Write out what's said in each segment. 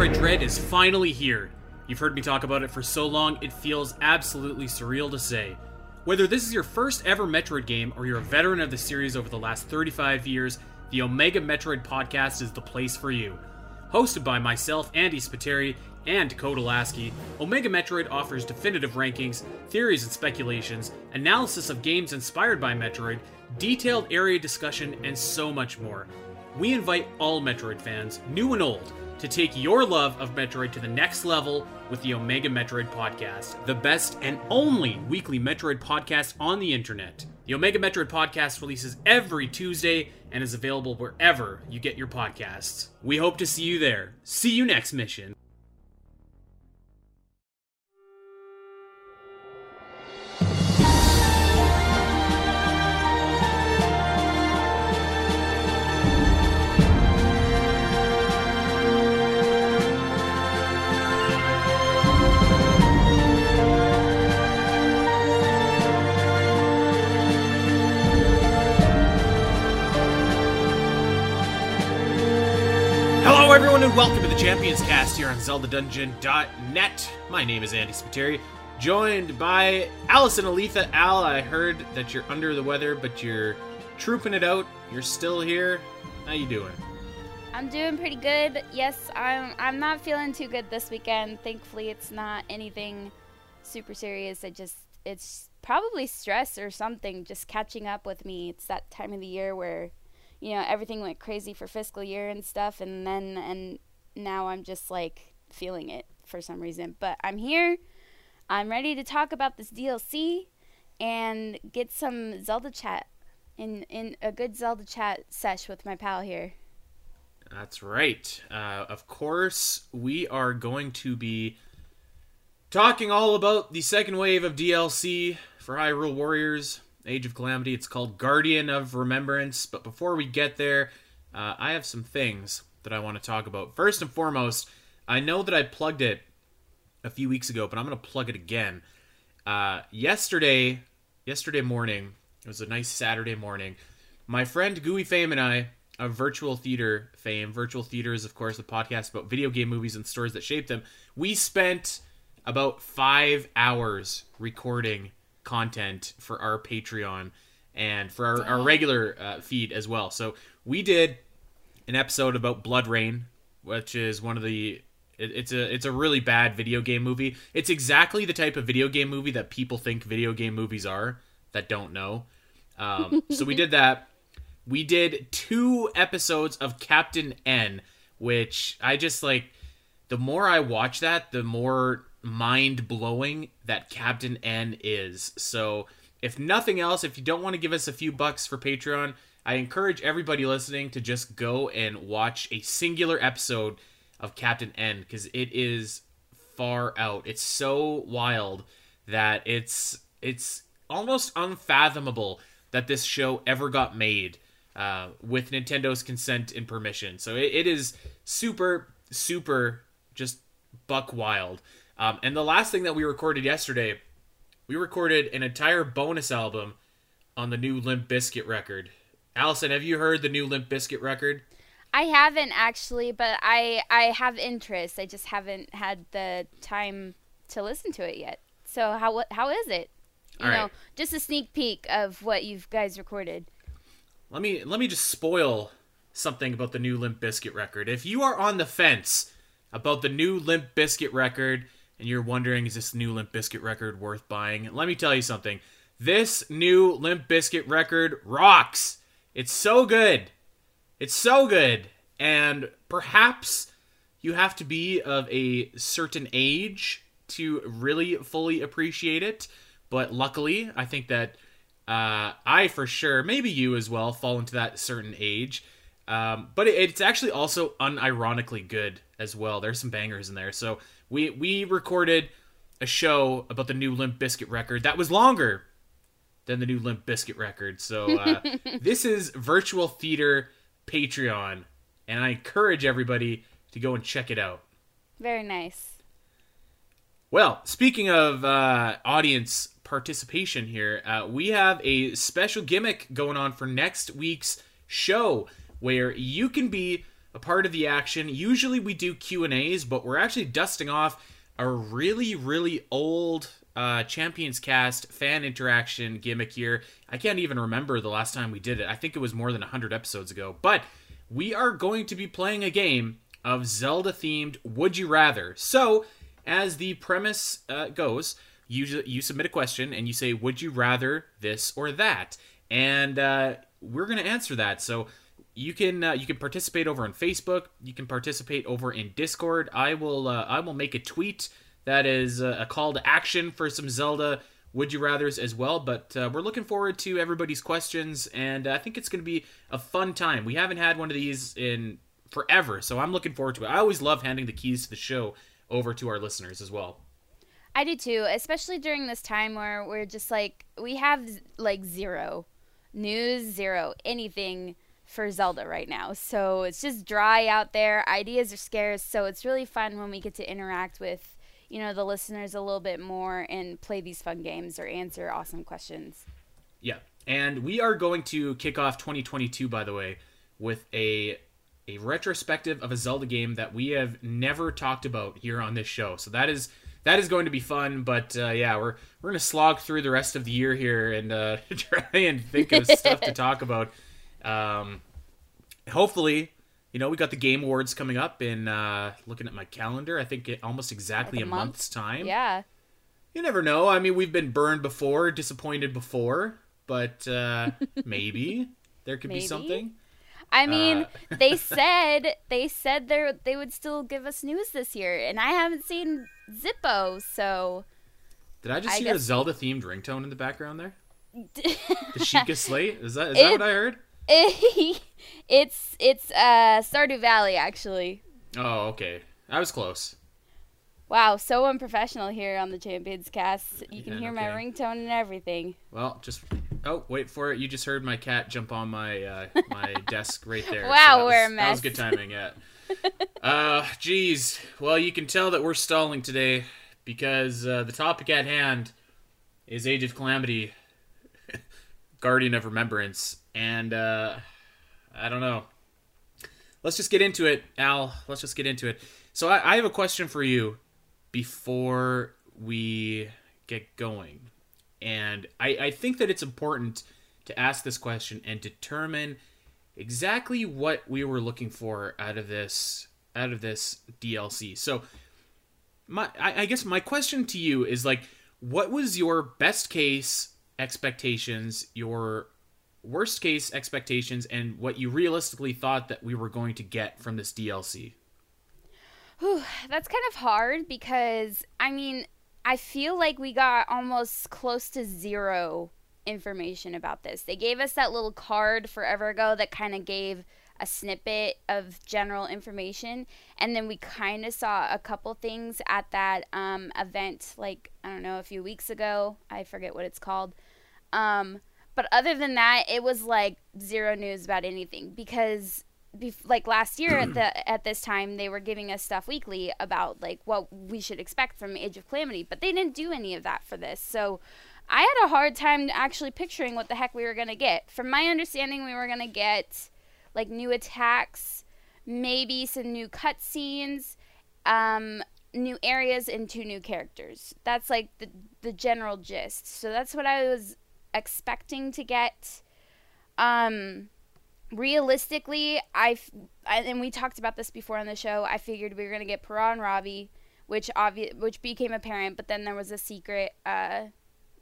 Metroid Dread is finally here. You've heard me talk about it for so long, it feels absolutely surreal to say. Whether this is your first ever Metroid game or you're a veteran of the series over the last 35 years, the Omega Metroid podcast is the place for you. Hosted by myself, Andy Spiteri, and Kodalaski, Omega Metroid offers definitive rankings, theories and speculations, analysis of games inspired by Metroid, detailed area discussion, and so much more. We invite all Metroid fans, new and old, to take your love of Metroid to the next level with the Omega Metroid Podcast, the best and only weekly Metroid podcast on the internet. The Omega Metroid Podcast releases every Tuesday and is available wherever you get your podcasts. We hope to see you there. See you next mission. And welcome to the Champions Cast here on ZeldaDungeon.net. My name is Andy Spiteri, joined by Alasyn Eletha. Al, I heard that you're under the weather, but you're trooping it out. You're still here. How you doing? I'm doing pretty good. Yes, I'm I'm not feeling too good this weekend. Thankfully, it's not anything super serious. I just it's probably stress or something just catching up with me. It's that time of the year where you know everything went crazy for fiscal year and stuff and then and now I'm just like feeling it for some reason. But I'm here. I'm ready to talk about this DLC and get some Zelda chat in in a good Zelda chat sesh with my pal here. That's right. Uh, of course, we are going to be talking all about the second wave of DLC for Hyrule Warriors Age of Calamity. It's called Guardian of Remembrance. But before we get there, uh, I have some things that I want to talk about. First and foremost, I know that I plugged it a few weeks ago, but I'm going to plug it again. Uh, yesterday, yesterday morning, it was a nice Saturday morning. My friend Gooey Fame and I, of Virtual Theater fame, Virtual Theater is, of course, the podcast about video game movies and stories that shaped them. We spent about five hours recording content for our Patreon and for our, our regular uh, feed as well. So we did an episode about BloodRayne, which is one of the it, it's a it's a really bad video game movie. It's exactly the type of video game movie that people think video game movies are that don't know. Um, so we did that. We did two episodes of Captain N, which I just like. The more I watch that, the more mind blowing that Captain N is. So, if nothing else, if you don't want to give us a few bucks for Patreon, I encourage everybody listening to just go and watch a singular episode of Captain N because it is far out. It's so wild that it's it's almost unfathomable that this show ever got made uh, with Nintendo's consent and permission. So it, it is super super just buck wild. Um, and the last thing that we recorded yesterday, we recorded an entire bonus album on the new Limp Bizkit record. Alasyn, have you heard the new Limp Bizkit record? I haven't actually, but I I have interest. I just haven't had the time to listen to it yet. So how what how is it? You All know, right. just a sneak peek of what you guys recorded. Let me let me just spoil something about the new Limp Bizkit record. If you are on the fence about the new Limp Bizkit record and you're wondering is this new Limp Bizkit record worth buying, let me tell you something. This new Limp Bizkit record rocks. It's so good. It's so good. And perhaps you have to be of a certain age to really fully appreciate it. But luckily, I think that uh, I for sure, maybe you as well, fall into that certain age. Um, but it, it's actually also unironically good as well. There's some bangers in there. So we we recorded a show about the new Limp Bizkit record that was longer than the new Limp Bizkit record. So uh, this is Virtual Theater Patreon, and I encourage everybody to go and check it out. Very nice. Well, speaking of uh, audience participation here, uh, we have a special gimmick going on for next week's show where you can be a part of the action. Usually we do Q and A's, but we're actually dusting off a really, really old uh, Champions Cast fan interaction gimmick here. I can't even remember the last time we did it. I think it was more than 100 episodes ago. But we are going to be playing a game of Zelda themed Would You Rather. So, as the premise uh, goes, you, you submit a question and you say, Would you rather this or that? And uh, we're going to answer that. So, you can uh, you can participate over on Facebook. You can participate over in Discord. I will uh, I will make a tweet that is a, a call to action for some Zelda would you rather's as well. But uh, we're looking forward to everybody's questions, and I think it's going to be a fun time. We haven't had one of these in forever, so I'm looking forward to it. I always love handing the keys to the show over to our listeners as well. I do too, especially during this time where we're just like we have like zero news, zero anything for Zelda right now. So it's just dry out there. Ideas are scarce, so it's really fun when we get to interact with you know the listeners a little bit more and play these fun games or answer awesome questions. Yeah, and we are going to kick off 2022, by the way, with a a retrospective of a Zelda game that we have never talked about here on this show. So that is that is going to be fun. But uh, yeah, we're we're gonna slog through the rest of the year here and uh, try and think of stuff to talk about. Um, hopefully, you know, we got the Game Awards coming up in uh, looking at my calendar. I think it, almost exactly like a, a month? month's time. Yeah. You never know. I mean, we've been burned before, disappointed before, but uh, maybe there could maybe. be something. I mean, uh, they said they said they they would still give us news this year, and I haven't seen Zippo, so. Did I just I hear guess... a Zelda themed ringtone in the background there? the Sheikah Slate? Is that is it, that what I heard? it's it's uh Stardew Valley actually. Oh, okay. I was close. Wow, so unprofessional here on the Champions Cast. You can yeah, hear okay. my ringtone and everything. Well, just oh, wait for it. You just heard my cat jump on my uh, my desk right there. Wow, so we're was, a mess. That was good timing. Yeah. uh, geez. Well, you can tell that we're stalling today because uh, the topic at hand is Age of Calamity, Guardian of Remembrance, and uh, I don't know. Let's just get into it, Al. Let's just get into it. So I, I have a question for you before we get going, and I, I think that it's important to ask this question and determine exactly what we were looking for out of this out of this DLC. So my I, I guess my question to you is like what was your best case expectations, your worst case expectations and what you realistically thought that we were going to get from this DLC? Whew, that's kind of hard because I mean, I feel like we got almost close to zero information about this. They gave us that little card forever ago that kind of gave a snippet of general information and then we kind of saw a couple things at that um, event like i don't know a few weeks ago i forget what it's called um, but other than that, it was like zero news about anything because like last year at the at this time they were giving us stuff weekly about like what we should expect from Age of Calamity, but they didn't do any of that for this. So I had a hard time actually picturing what the heck we were going to get. From my understanding, we were going to get like new attacks, maybe some new cutscenes, um, new areas, and two new characters. That's like the the general gist. So that's what I was expecting to get. Um, realistically, I and we talked about this before on the show. I figured we were gonna get Purah and Robbie, which obvious which became apparent, but then there was a secret, uh,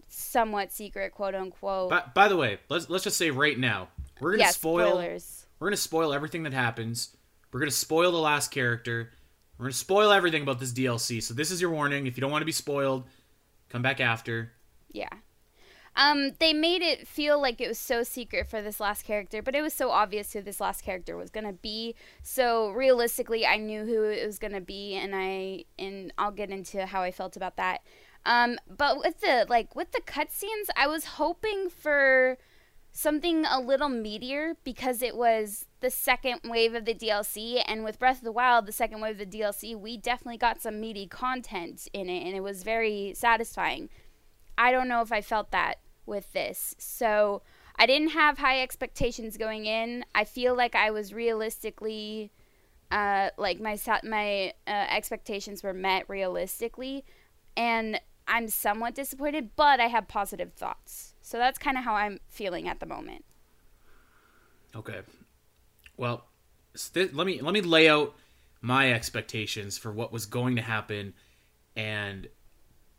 somewhat secret, quote unquote. By, by the way, let's let's just say right now we're gonna yeah, spoil. Spoilers. We're gonna spoil everything that happens. We're gonna spoil the last character. We're gonna spoil everything about this DLC. So this is your warning. If you don't want to be spoiled, come back after. Yeah. Um, they made it feel like it was so secret for this last character, but it was so obvious who this last character was gonna be. So realistically, I knew who it was gonna be, and I and I'll get into how I felt about that. Um, but with the like with the cutscenes, I was hoping for something a little meatier because it was the second wave of the DLC, and with Breath of the Wild, the second wave of the DLC, we definitely got some meaty content in it, and it was very satisfying. I don't know if I felt that with this. So I didn't have high expectations going in. I feel like I was realistically uh, like my my uh, expectations were met realistically, and I'm somewhat disappointed, but I have positive thoughts. So that's kind of how I'm feeling at the moment. Okay. Well, st- let me let me lay out my expectations for what was going to happen and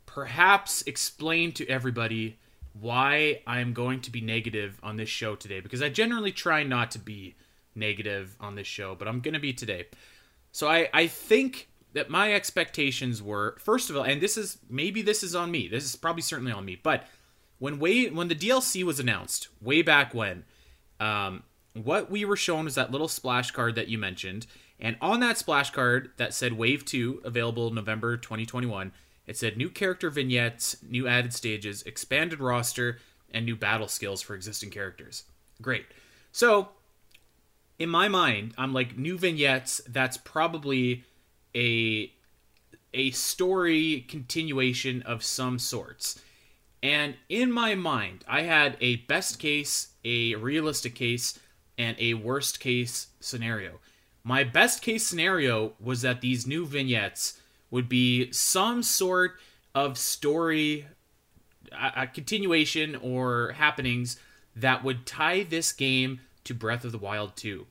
perhaps explain to everybody why I'm going to be negative on this show today because I generally try not to be negative on this show, but I'm going to be today. So I I think that my expectations were first of all, and this is maybe this is on me. This is probably certainly on me, but when way when the DLC was announced way back when, um, what we were shown was that little splash card that you mentioned, and on that splash card that said Wave Two available November 2021, it said new character vignettes, new added stages, expanded roster, and new battle skills for existing characters. Great. So in my mind, I'm like new vignettes. That's probably a a story continuation of some sorts. And in my mind, I had a best case, a realistic case, and a worst case scenario. My best case scenario was that these new vignettes would be some sort of story, a, continuation or happenings that would tie this game to Breath of the Wild 2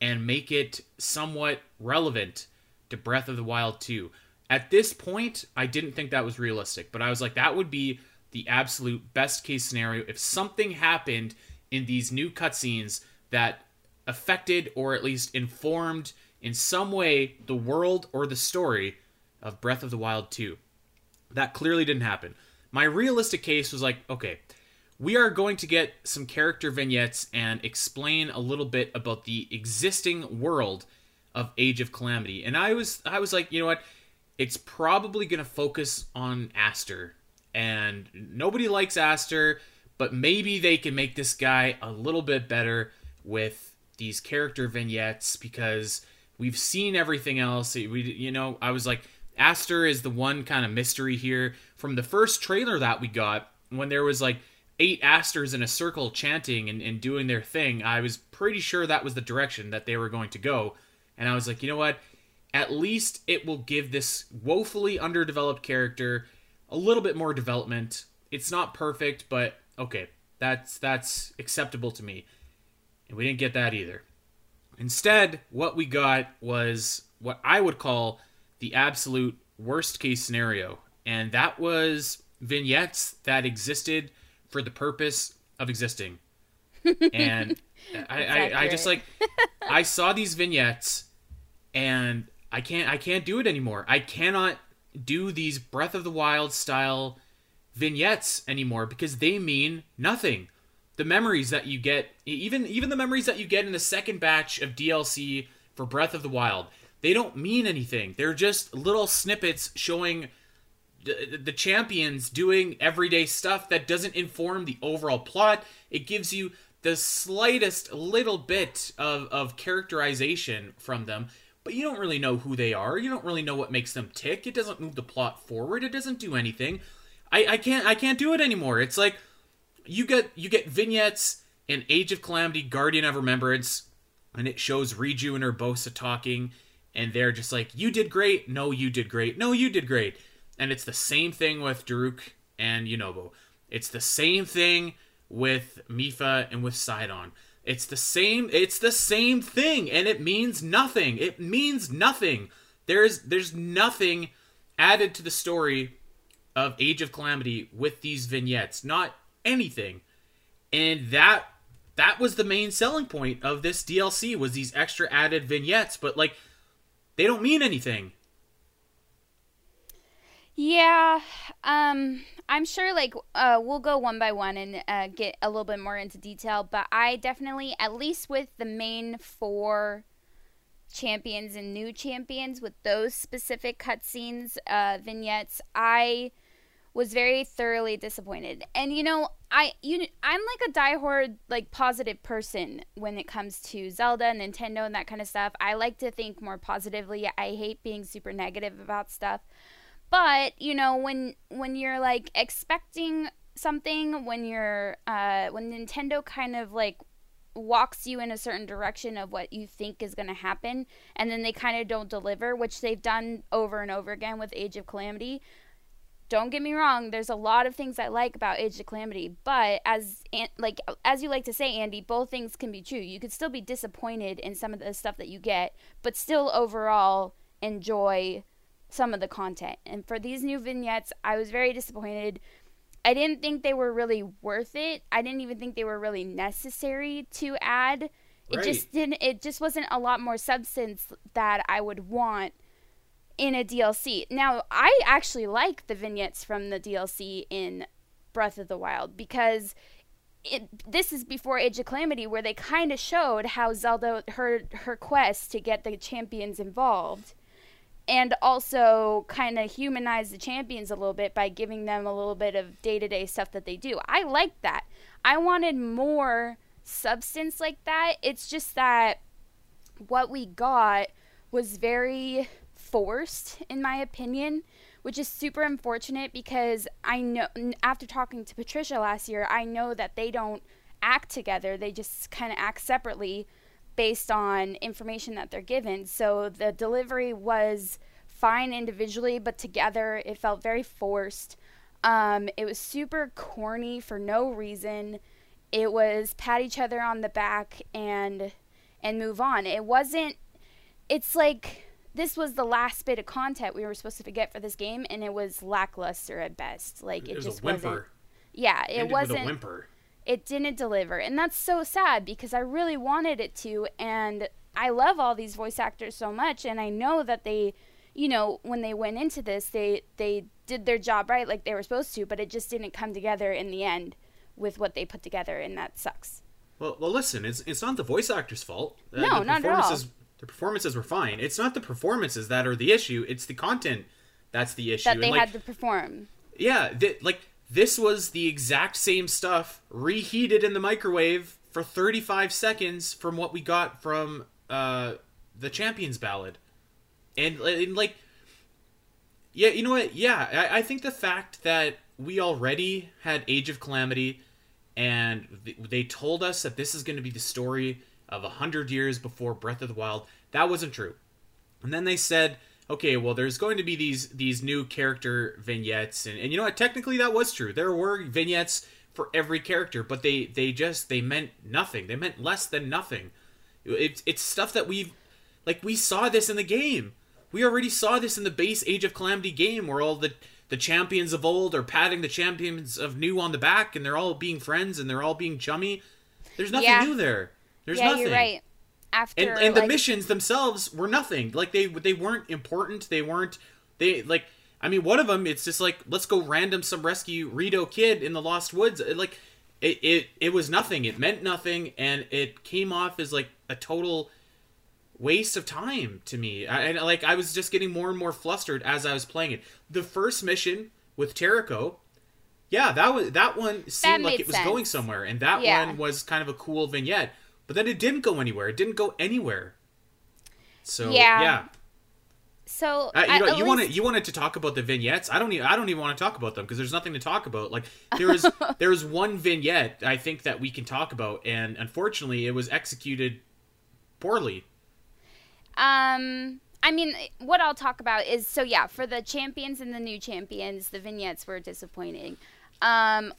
and make it somewhat relevant to Breath of the Wild 2. At this point, I didn't think that was realistic, but I was like, that would be the absolute best case scenario if something happened in these new cutscenes that affected or at least informed in some way the world or the story of Breath of the Wild 2. That clearly didn't happen. My realistic case was like, okay, we are going to get some character vignettes and explain a little bit about the existing world of Age of Calamity. And I was I was like, you know what? It's probably going to focus on Astor. And nobody likes Astor, but maybe they can make this guy a little bit better with these character vignettes because we've seen everything else. We you know, I was like Astor is the one kind of mystery here from the first trailer that we got when there was like eight Astors in a circle chanting and, and doing their thing, I was pretty sure that was the direction that they were going to go. And I was like, you know what? At least it will give this woefully underdeveloped character a little bit more development. It's not perfect, but okay, that's that's acceptable to me. And we didn't get that either. Instead, what we got was what I would call the absolute worst case scenario. And that was vignettes that existed for the purpose of existing. And I, I, I, just like I saw these vignettes and I can't I can't do it anymore. I cannot do these Breath of the Wild style vignettes anymore because they mean nothing. The memories that you get, even even the memories that you get in the second batch of DLC for Breath of the Wild, they don't mean anything. They're just little snippets showing the, the champions doing everyday stuff that doesn't inform the overall plot. It gives you the slightest little bit of, of characterization from them, but you don't really know who they are. You don't really know what makes them tick. It doesn't move the plot forward. It doesn't do anything. I, I can't I can't do it anymore. It's like you get you get vignettes in Age of Calamity, Guardian of Remembrance, and it shows Riju and Urbosa talking, and they're just like, "You did great. No, you did great. No, you did great." And it's the same thing with Daruk and Yunobo. It's the same thing with Mipha and with Sidon. It's the same it's the same thing and it means nothing. It means nothing. There's there's nothing added to the story of Age of Calamity with these vignettes. Not anything. And that that was the main selling point of this DLC was these extra added vignettes, but like they don't mean anything. Yeah, um, I'm sure like uh, we'll go one by one and uh, get a little bit more into detail, but I definitely, at least with the main four champions and new champions, with those specific cutscenes, uh, vignettes, I was very thoroughly disappointed. And you know, I you I'm like a diehard like positive person when it comes to Zelda, Nintendo, and that kind of stuff. I like to think more positively. I hate being super negative about stuff. But you know, when when you're like expecting something, when you're uh, when Nintendo kind of like walks you in a certain direction of what you think is going to happen and then they kind of don't deliver which they've done over and over again with age of calamity don't get me wrong there's a lot of things i like about age of calamity but as like as you like to say andy both things can be true. You could still be disappointed in some of the stuff that you get but still overall enjoy some of the content. And for these new vignettes i was very disappointed. I didn't think they were really worth it. I didn't even think they were really necessary to add. It just didn't it just wasn't a lot more substance that i would want in a DLC. Now, I actually like the vignettes from the DLC in Breath of the Wild because it, this is before Age of Calamity, where they kind of showed how Zelda her her quest to get the champions involved, and also kind of humanize the champions a little bit by giving them a little bit of day to day stuff that they do. I like that. I wanted more substance like that. It's just that what we got was very forced in my opinion which is super unfortunate because i know after talking to patricia last year i know that they don't act together. They just kind of act separately based on information that they're given. So the delivery was fine individually but together it felt very forced. Um, it was super corny for no reason. It was pat each other on the back and and move on. It wasn't it's like this was the last bit of content we were supposed to get for this game, and it was lackluster at best. Like it, it was just a whimper wasn't. Yeah, it wasn't. whimper It didn't deliver, and that's so sad because I really wanted it to, and I love all these voice actors so much, and I know that they, you know, when they went into this, they they did their job right, like they were supposed to, but it just didn't come together in the end with what they put together, and that sucks. Well, well, listen, it's it's not the voice actor's fault. Uh, No, the not at all. The performances were fine. It's not the performances that are the issue. It's the content that's the issue. That they like, had to perform. yeah, th- like this was the exact same stuff reheated in the microwave for 35 seconds from what we got from uh, the Champions Ballad, and, and like, yeah, you know what? Yeah, I, I think the fact that we already had Age of Calamity, and th- they told us that this is going to be the story of a hundred years before Breath of the Wild. That wasn't true. And then they said, okay, well, there's going to be these these new character vignettes, and, and you know what? Technically, that was true. There were vignettes for every character, but they they just they meant nothing. They meant less than nothing. It's it's stuff that we've like we saw this in the game. We already saw this in the base Age of Calamity game, where all the the champions of old are patting the champions of new on the back, and they're all being friends and they're all being chummy. There's nothing Yeah. new there. There's yeah, nothing. you're right. After and, and the missions themselves were nothing. Like they they weren't important. They weren't they like i mean one of them it's just like let's go random some rescue rito kid in the lost woods. It, like it, it it was nothing. It meant nothing and it came off as like a total waste of time to me. I, and like i was just getting more and more flustered as i was playing it. The first mission with Terrako, yeah that was that one seemed like it was going somewhere and that Yeah. one was kind of a cool vignette but then it didn't go anywhere. It didn't go anywhere. So Yeah. yeah, So Uh, you know, you wanted you wanted to talk about the vignettes. I don't even I don't even want to talk about them because there's nothing to talk about. Like there is there is one vignette I think that we can talk about, and unfortunately, it was executed poorly. Um, I mean, what I'll talk about is so yeah, for the champions and the new champions, the vignettes were disappointing. Um,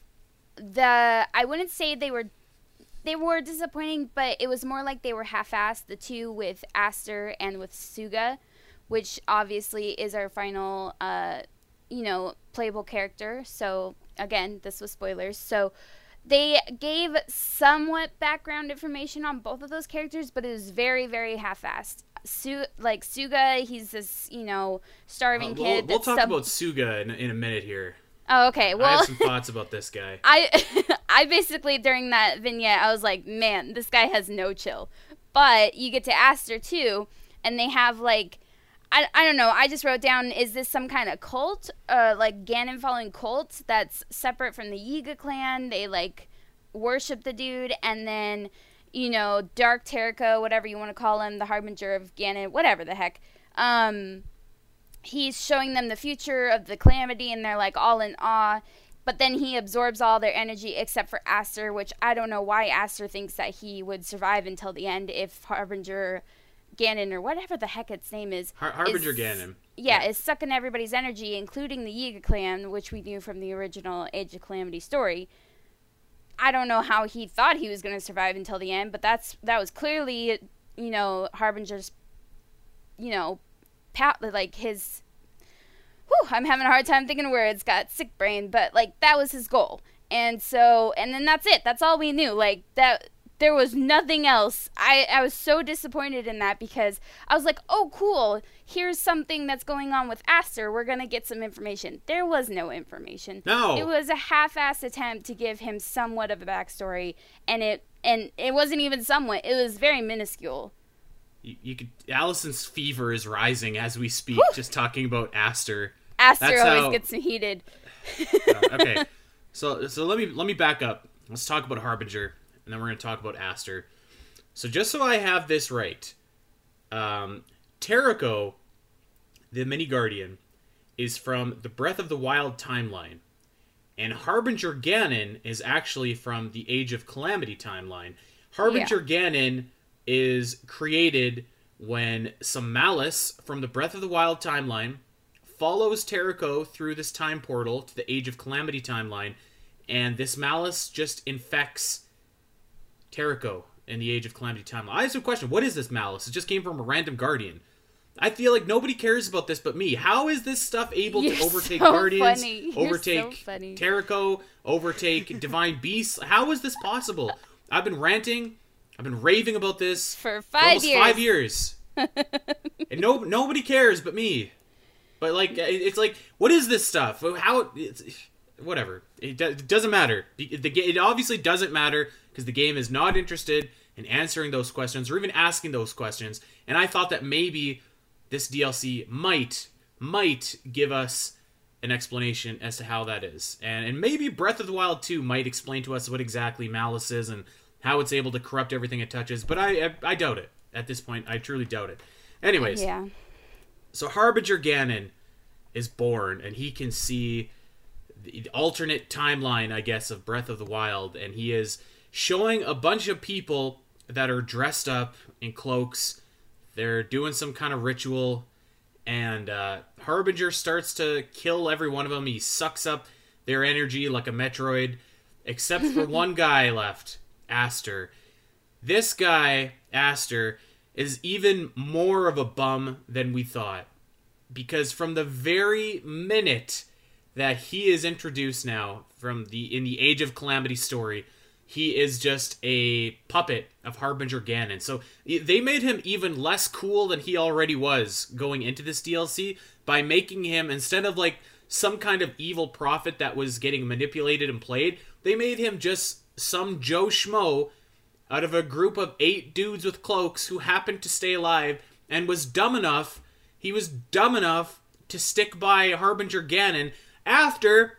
the I wouldn't say they were they were disappointing, but it was more like they were half-assed. The two with Astor and with Sooga, which obviously is our final, uh, you know, playable character. So again, this was spoilers. So they gave somewhat background information on both of those characters, but it was very, very half-assed. Su- like Sooga, he's this, you know, starving Uh, kid. we'll we'll talk sub- about Sooga in, in a minute here. Oh, okay. Well, I have some thoughts about this guy. I I basically during that vignette I was like, man, this guy has no chill. But you get to Astor too, and they have like I, I don't know. I just wrote down: Is this some kind of cult, uh, like Ganon following cult that's separate from the Yiga clan? They like worship the dude, and then you know, Dark Terrako, whatever you want to call him, the harbinger of Ganon, whatever the heck. Um, he's showing them the future of the calamity, and they're like all in awe. but then he absorbs all their energy except for Astor, which I don't know why Astor thinks that he would survive until the end if Harbinger Ganon or whatever the heck its name is. Har- Harbinger is, Ganon. Yeah, is sucking everybody's energy, including the Yiga clan, which we knew from the original Age of Calamity story. I don't know how he thought he was going to survive until the end, but that's that was clearly, you know, Harbinger's, you know, pat like his. Whew, I'm having a hard time thinking words. Got sick brain, but like that was his goal, and so and then that's it. That's all we knew. Like that there was nothing else. I, I was so disappointed in that because I was like, oh, cool. Here's something that's going on with Astor. We're going to get some information. There was no information. No. It was a half assed attempt to give him somewhat of a backstory, and it and it wasn't even somewhat, it was very minuscule. You, you could. Alasyn's fever is rising as we speak. Whew. Just talking about Astor. Astor That's always how- gets heated. Uh, okay, so so let me let me back up. Let's talk about Harbinger, and then we're going to talk about Astor. So just so I have this right, um, Terrako, the mini guardian, is from the Breath of the Wild timeline, and Harbinger Ganon is actually from the Age of Calamity timeline. Harbinger Ganon is created when some malice from the Breath of the Wild timeline follows Terrako through this time portal to the Age of Calamity timeline, and this malice just infects Terrako in the Age of Calamity timeline. I have a question. What is this malice? It just came from a random guardian. I feel like nobody cares about this but me. How is this stuff able You're to overtake so guardians. You're so overtake funny. Overtake divine beasts? How is this possible? I've been ranting, I've been raving about this For for five almost years. five years, and no nobody cares but me. But like, it's like, what is this stuff? How? It's, whatever. It, do, it doesn't matter. The, the it obviously doesn't matter because the game is not interested in answering those questions or even asking those questions. And I thought that maybe this DLC might might give us an explanation as to how that is, and and maybe Breath of the Wild 2 might explain to us what exactly Malice is and how it's able to corrupt everything it touches. But I I, I doubt it at this point. I truly doubt it. Anyways, Yeah. so Harbinger Ganon is born, and he can see the alternate timeline, I guess, of Breath of the Wild, and he is showing a bunch of people that are dressed up in cloaks. They're doing some kind of ritual, and uh, Harbinger starts to kill every one of them. He sucks up their energy like a Metroid, except for one guy left, Astor. This guy, Astor, is even more of a bum than we thought. Because from the very minute that he is introduced now from the in the Age of Calamity story, he is just a puppet of Harbinger Ganon. So they made him even less cool than he already was going into this DLC by making him instead of like some kind of evil prophet that was getting manipulated and played, they made him just some Joe Schmo out of a group of eight dudes with cloaks who happened to stay alive and was dumb enough he was dumb enough to stick by Harbinger Ganon after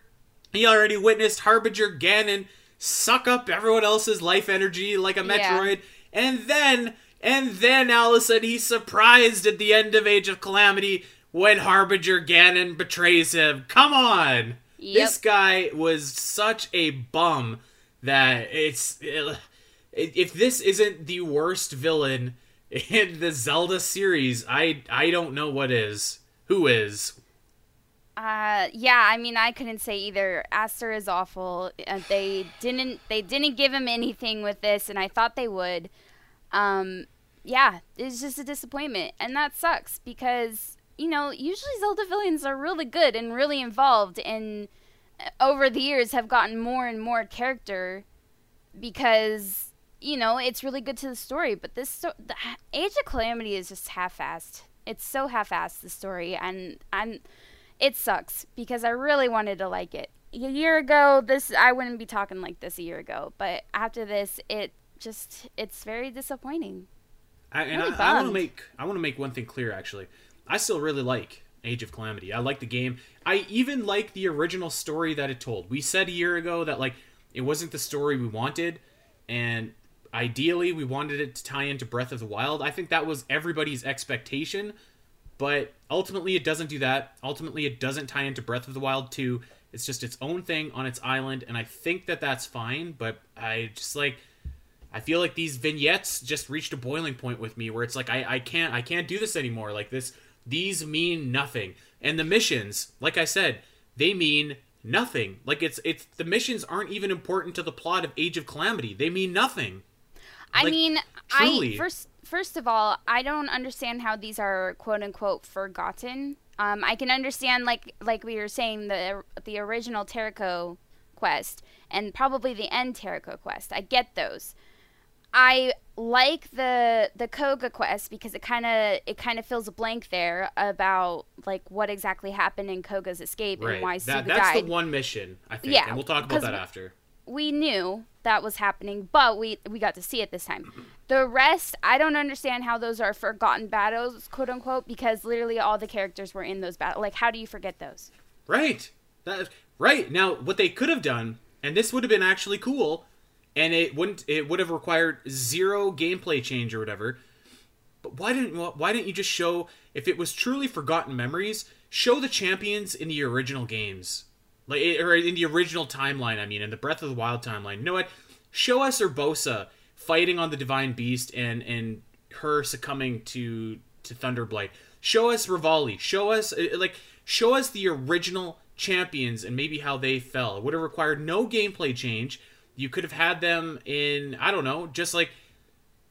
he already witnessed Harbinger Ganon suck up everyone else's life energy like a Yeah. Metroid and then and then all of a sudden he's surprised at the end of Age of Calamity when Harbinger Ganon betrays him. Come on. Yep. This guy was such a bum that it's if this isn't the worst villain in the Zelda series, I I don't know what is. Who is? Uh, yeah, I mean, I couldn't say either. Astor is awful. Uh, they didn't they didn't give him anything with this, and I thought they would. Um, yeah, it's just a disappointment, and that sucks because you know usually Zelda villains are really good and really involved, and over the years have gotten more and more character because you know it's really good to the story. But this sto- the Age of Calamity is just half-assed. It's so half-assed the story, and I'm it sucks because I really wanted to like it. A year ago, this I wouldn't be talking like this a year ago, but after this, it just it's very disappointing. I, and Really I, I want to make I want to make one thing clear. Actually, I still really like Age of Calamity. I like the game. I even like the original story that it told. We said a year ago that like it wasn't the story we wanted, and ideally we wanted it to tie into Breath of the Wild. I think that was everybody's expectation, but ultimately it doesn't do that. Ultimately, it doesn't tie into Breath of the Wild 2. It's just its own thing on its island, and I think that that's fine. But I just like, I feel like these vignettes just reached a boiling point with me, where it's like I, I can't I can't do this anymore. Like this, these mean nothing, and the missions, like I said, they mean nothing. Like it's it's the missions aren't even important to the plot of Age of Calamity. They mean nothing. I Like, mean, truly. I first first of all, I don't understand how these are quote unquote forgotten. Um, I can understand like like we were saying the the original Terrako quest and probably the end Terrako quest. I get those. I like the the Kohga quest because it kind of it kind of fills a blank there about like what exactly happened in Kohga's escape and why Right. Sooga that's died the one mission I think, Yeah, and we'll talk about that after. we knew that was happening, but we we got to see it this time. The rest, I don't understand how those are forgotten battles, quote unquote, because literally all the characters were in those battles. Like, how do you forget those? Right. That right. Now what they could have done, and this would have been actually cool, and it wouldn't it would have required zero gameplay change or whatever. But why didn't why didn't you just show if it was truly forgotten memories, show the champions in the original games. Like or in the original timeline, I mean, in the Breath of the Wild timeline. You know what? Show us Urbosa fighting on the Divine Beast and and her succumbing to to Thunderblight. Show us Revali. Show us uh, like show us the original champions and maybe how they fell. It would have required no gameplay change. You could have had them in I don't know, just like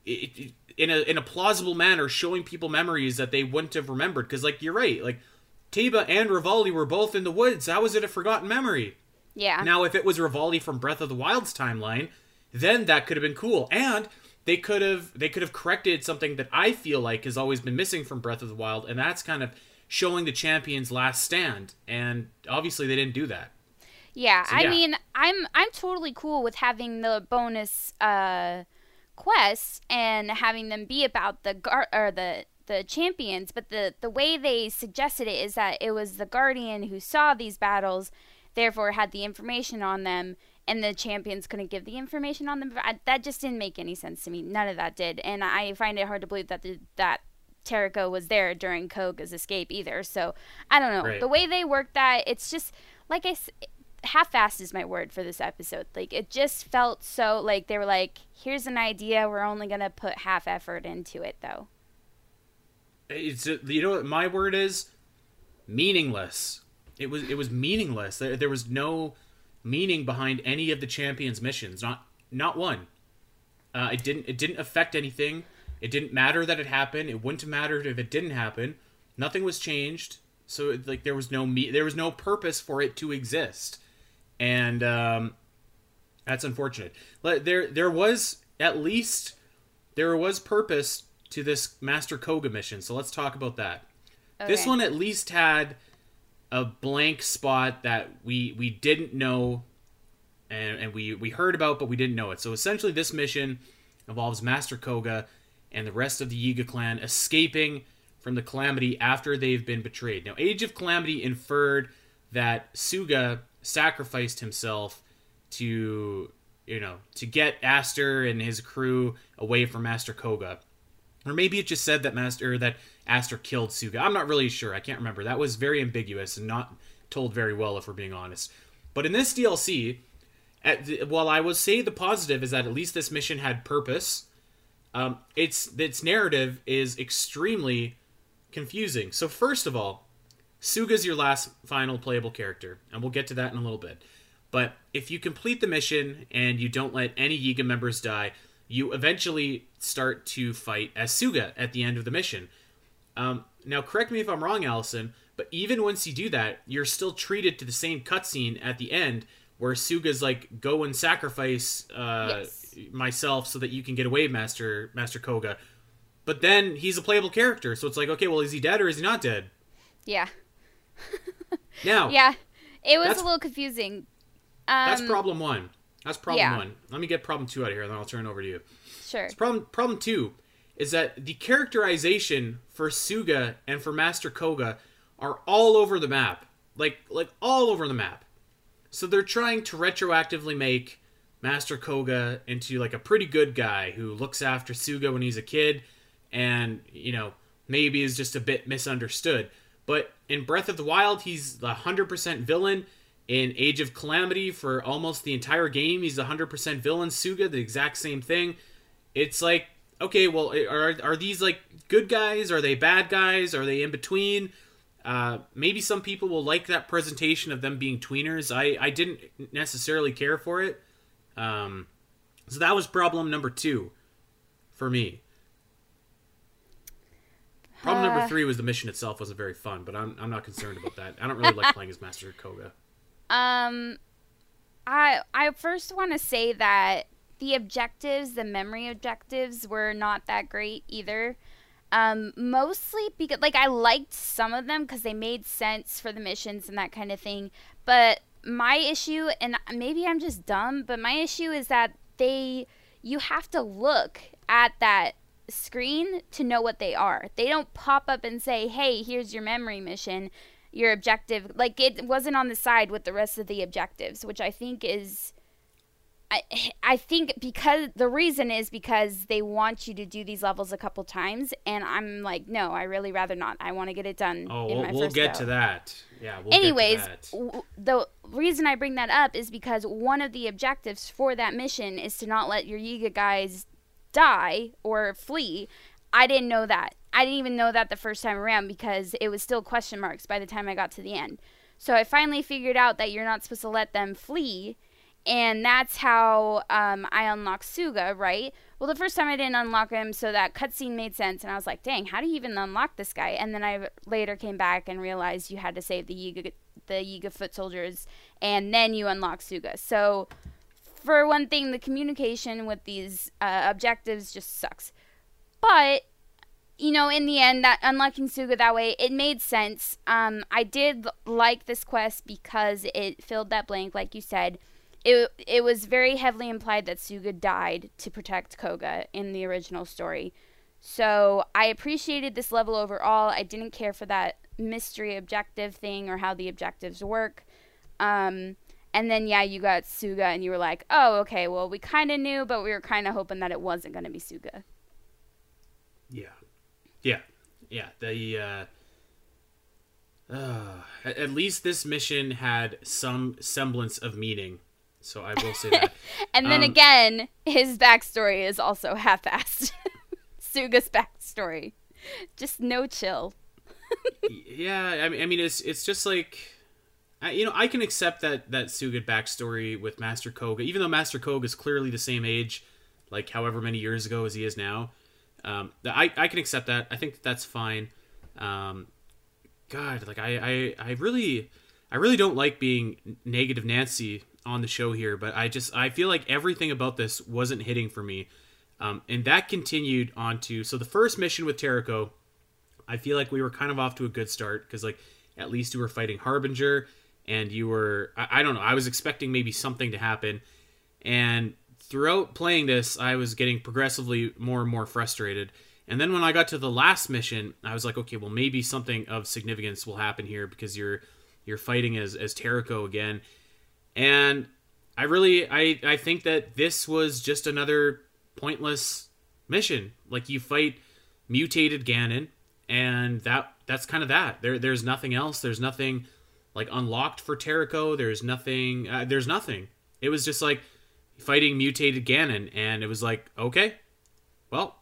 in a in a plausible manner, showing people memories that they wouldn't have remembered. Because like you're right, like Teba and Revali were both in the woods. How was it a forgotten memory? Yeah. Now, if it was Revali from Breath of the Wild's timeline, then that could have been cool, and they could have they could have corrected something that I feel like has always been missing from Breath of the Wild, and that's kind of showing the champions' last stand. And obviously, they didn't do that. Yeah, So, I yeah. mean, I'm I'm totally cool with having the bonus uh, quests and having them be about the gar- or the the champions, but the the way they suggested it is that it was the guardian who saw these battles, therefore had the information on them, and the champions couldn't give the information on them. I, that just didn't make any sense to me. None of that did, and I find it hard to believe that the, that Terrako was there during Kohga's escape either. So I don't know Right. the way they worked that. It's just like I. half-assed is my word for this episode. Like it just felt so like they were like, "Here's an idea. We're only gonna put half effort into it, though." It's you know what my word is meaningless. It was it was meaningless. There, there was no meaning behind any of the champions' missions. Not not one. Uh, it didn't it didn't affect anything. It didn't matter that it happened. It wouldn't have mattered if it didn't happen. Nothing was changed. So it, like there was no me there was no purpose for it to exist, and um, that's unfortunate. There there was at least there was purpose to this Master Kohga mission. So let's talk about that. This one at least had a blank spot that we we didn't know and, and we we heard about but we didn't know it. So essentially this mission involves Master Kohga and the rest of the Yiga clan escaping from the Calamity after they've been betrayed. Now Age of Calamity inferred that Sooga sacrificed himself to you know to get Astor and his crew away from Master Kohga. Or maybe it just said that Master that Astor killed Sooga. I'm not really sure. I can't remember. That was very ambiguous and not told very well, if we're being honest. But in this DLC, the, while I will say the positive is that at least this mission had purpose, um, its its narrative is extremely confusing. So first of all, Sooga's your last final playable character, and we'll get to that in a little bit. But if you complete the mission and you don't let any Yiga members die, you eventually start to fight as Sooga at the end of the mission. Um, now, correct me if I'm wrong, Alasyn, but even once you do that, you're still treated to the same cutscene at the end where Sooga's like, "Go and sacrifice uh, Yes. myself so that you can get away, Master Master Kohga." But then he's a playable character, so it's like, okay, well, is he dead or is he not dead? Yeah, Now, yeah, it was a little confusing. Um, that's problem one. That's problem yeah. one. Let me get problem two out of here, and then I'll turn it over to you. Sure. Problem problem two is that the characterization for Sooga and for Master Kohga are all over the map, like like all over the map. So they're trying to retroactively make Master Kohga into like a pretty good guy who looks after Sooga when he's a kid, and you know maybe is just a bit misunderstood. But in Breath of the Wild, he's the hundred percent villain, In Age of Calamity, for almost the entire game, he's the 100% villain. Sooga, the exact same thing. It's like, okay, well, are, are these like good guys? Are they bad guys? Are they in between? Uh, maybe some people will like that presentation of them being tweeners. I, I didn't necessarily care for it. Um, so that was problem number two for me. Problem Uh. number three was the mission itself wasn't very fun, but I'm, I'm not concerned about that. I don't really like playing as Master Kohga. Um, I I first want to say that the objectives, the memory objectives, were not that great either. Um, mostly because like I liked some of them because they made sense for the missions and that kind of thing. But my issue, and maybe I'm just dumb, but my issue is that they you have to look at that screen to know what they are. They don't pop up and say, "Hey, here's your memory mission." your objective like it wasn't on the side with the rest of the objectives which i think is i i think because the reason is because they want you to do these levels a couple times and i'm like no i really rather not i want to get it done Oh, in we'll, my we'll get go. to that. Yeah, we'll Anyways, get to that. w- the reason I bring that up is because one of the objectives for that mission is to not let your Yiga guys die or flee. I didn't know that. I didn't even know that the first time around because it was still question marks by the time I got to the end. So I finally figured out that you're not supposed to let them flee, and that's how um, I unlocked Sooga, right? Well, the first time I didn't unlock him, so that cutscene made sense, and I was like, dang, how do you even unlock this guy? And then I later came back and realized you had to save the Yiga, the Yiga foot soldiers, and then you unlock Sooga. So, for one thing, the communication with these uh, objectives just sucks. But you know, in the end, that unlocking Sooga that way, it made sense. Um, I did like this quest because it filled that blank, like you said. It it was very heavily implied that Sooga died to protect Kohga in the original story. So I appreciated this level overall. I didn't care for that mystery objective thing or how the objectives work. Um, and then yeah, you got Sooga, and you were like, oh, okay, well, we kind of knew, but we were kind of hoping that it wasn't going to be Sooga. Yeah, yeah, yeah. The uh, uh, at least this mission had some semblance of meaning. So I will say that. And then Um, again, his backstory is also half-assed. Sooga's backstory, just no chill. yeah, I mean, I mean, it's it's just like, you know, I can accept that that Sooga backstory with Master Kohga, even though Master Kohga is clearly the same age, like however many years ago as he is now. Um, I I can accept that. I think that that's fine. Um, God, like I, I I really I really don't like being negative Nancy on the show here, but I just I feel like everything about this wasn't hitting for me. Um, and that continued on to so the first mission with Terrako, I feel like we were kind of off to a good start because like at least you were fighting Harbinger and you were I, I don't know I was expecting maybe something to happen, and throughout playing this I was getting progressively more and more frustrated. And then when I got to the last mission, I was like, okay, well maybe something of significance will happen here because you're you're fighting as as Terrako again, and I really I I think that this was just another pointless mission. Like you fight mutated Ganon, and that that's kind of that. There there's nothing else. There's nothing like unlocked for Terrako. There's nothing. Uh, there's nothing. It was just like fighting mutated Ganon, and it was like okay, well,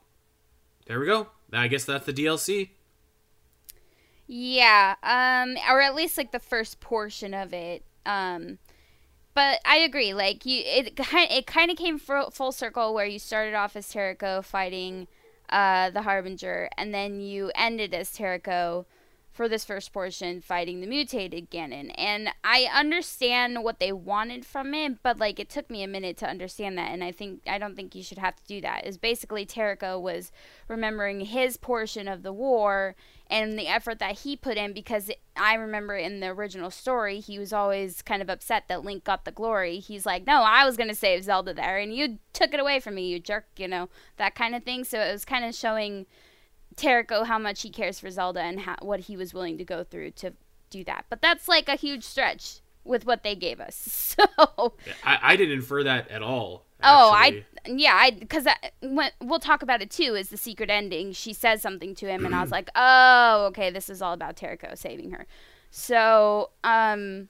there we go. I guess that's the DLC. Yeah, um, or at least like the first portion of it. Um, but I agree. Like you, it kind it kind of came full, full circle where you started off as Terrako fighting uh, the Harbinger, and then you ended as Terrako for this first portion fighting the mutated Ganon. And I understand what they wanted from it, but like it took me a minute to understand that, and I think I don't think you should have to do that. Is basically Terrako was remembering his portion of the war and the effort that he put in because I remember in the original story he was always kind of upset that Link got the glory. He's like, "No, I was going to save Zelda there and you took it away from me, you jerk," you know, that kind of thing. So it was kind of showing Terrako how much he cares for Zelda and how, what he was willing to go through to do that. But that's like a huge stretch with what they gave us. So I, I didn't infer that at all. Oh. I yeah, I because we'll talk about it too. Is the secret ending? She says something to him, and I was like, oh, okay, this is all about Terrako saving her. So, um,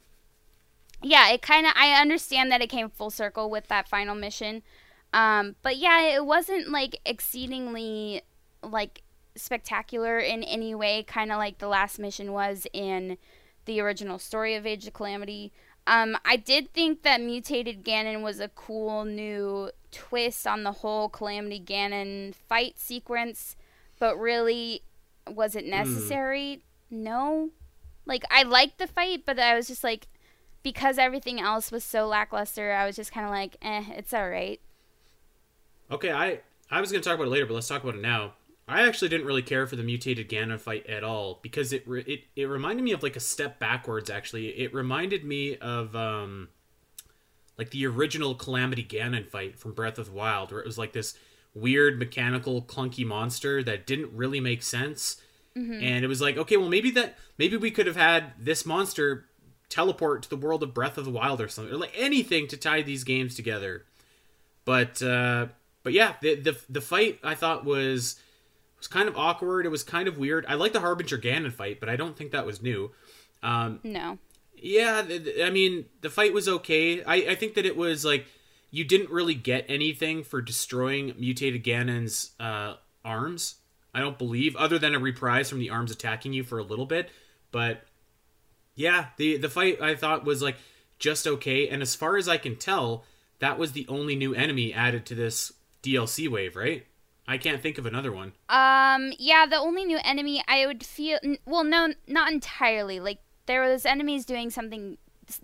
yeah, it kind of I understand that it came full circle with that final mission. Um, but yeah, it wasn't like exceedingly like spectacular in any way, kind of like the last mission was in the original story of Age of Calamity. Um, I did think that Mutated Ganon was a cool new twist on the whole Calamity Ganon fight sequence, but really, was it necessary? Mm. No. Like, I liked the fight, but I was just like, because everything else was so lackluster, I was just kind of like, eh, it's alright. Okay, I, I was going to talk about it later, but let's talk about it now. I actually didn't really care for the mutated Ganon fight at all because it it it reminded me of like a step backwards. Actually, it reminded me of um, like the original Calamity Ganon fight from Breath of the Wild, where it was like this weird mechanical clunky monster that didn't really make sense. Mm-hmm. And it was like, okay, well maybe that maybe we could have had this monster teleport to the world of Breath of the Wild or something, or like anything to tie these games together. But uh, but yeah, the the the fight I thought was was kind of awkward. It was kind of weird. I like the Harbinger Ganon fight, but I don't think that was new. Um, no. Yeah, I mean, the fight was okay. I, I think that it was like you didn't really get anything for destroying mutated Ganon's uh, arms. I don't believe, other than a reprise from the arms attacking you for a little bit. But yeah, the the fight I thought was like just okay. And as far as I can tell, that was the only new enemy added to this DLC wave, right? I can't think of another one. Um, yeah, the only new enemy I would feel well, no, not entirely. Like there was enemies doing something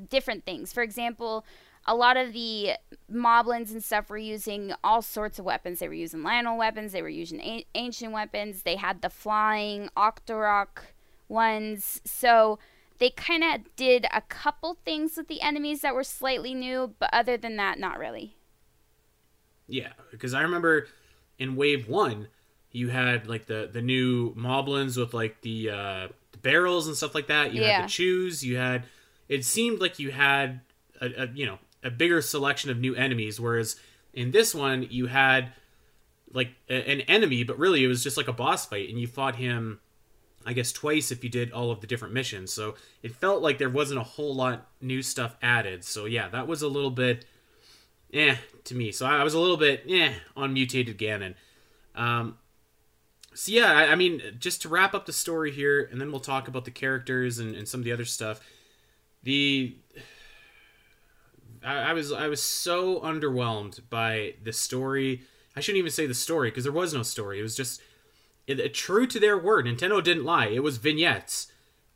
different things. For example, a lot of the moblins and stuff were using all sorts of weapons. They were using Lynel weapons. They were using a- ancient weapons. They had the flying Octorok ones. So they kind of did a couple things with the enemies that were slightly new, but other than that, not really. Yeah, because I remember in wave one, you had like the the new moblins with like the uh, the barrels and stuff like that. You yeah. had the chews. You had it seemed like you had a, a you know a bigger selection of new enemies, whereas in this one you had like a, an enemy, but really it was just like a boss fight, and you fought him. I guess twice if you did all of the different missions. So it felt like there wasn't a whole lot new stuff added. So yeah, that was a little bit eh to me. So I was a little bit eh on mutated Ganon. Um, so yeah, I, I, mean, just to wrap up the story here, and then we'll talk about the characters and, and some of the other stuff. The I, I was I was so underwhelmed by the story. I shouldn't even say the story because there was no story. It was just it, true to their word. Nintendo didn't lie. It was vignettes,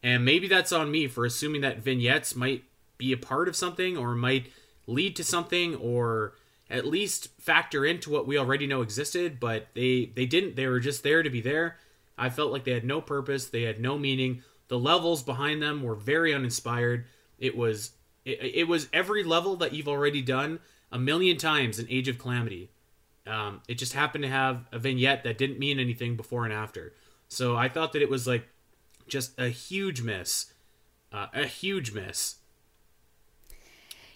and maybe that's on me for assuming that vignettes might be a part of something or might lead to something or at least factor into what we already know existed, but they they didn't. They were just there to be there. I felt like they had no purpose, they had no meaning. The levels behind them were very uninspired. It was it, it was every level that you've already done a million times in Age of Calamity. Um, it just happened to have a vignette that didn't mean anything before and after. So I thought that it was like just a huge miss, uh, a huge miss.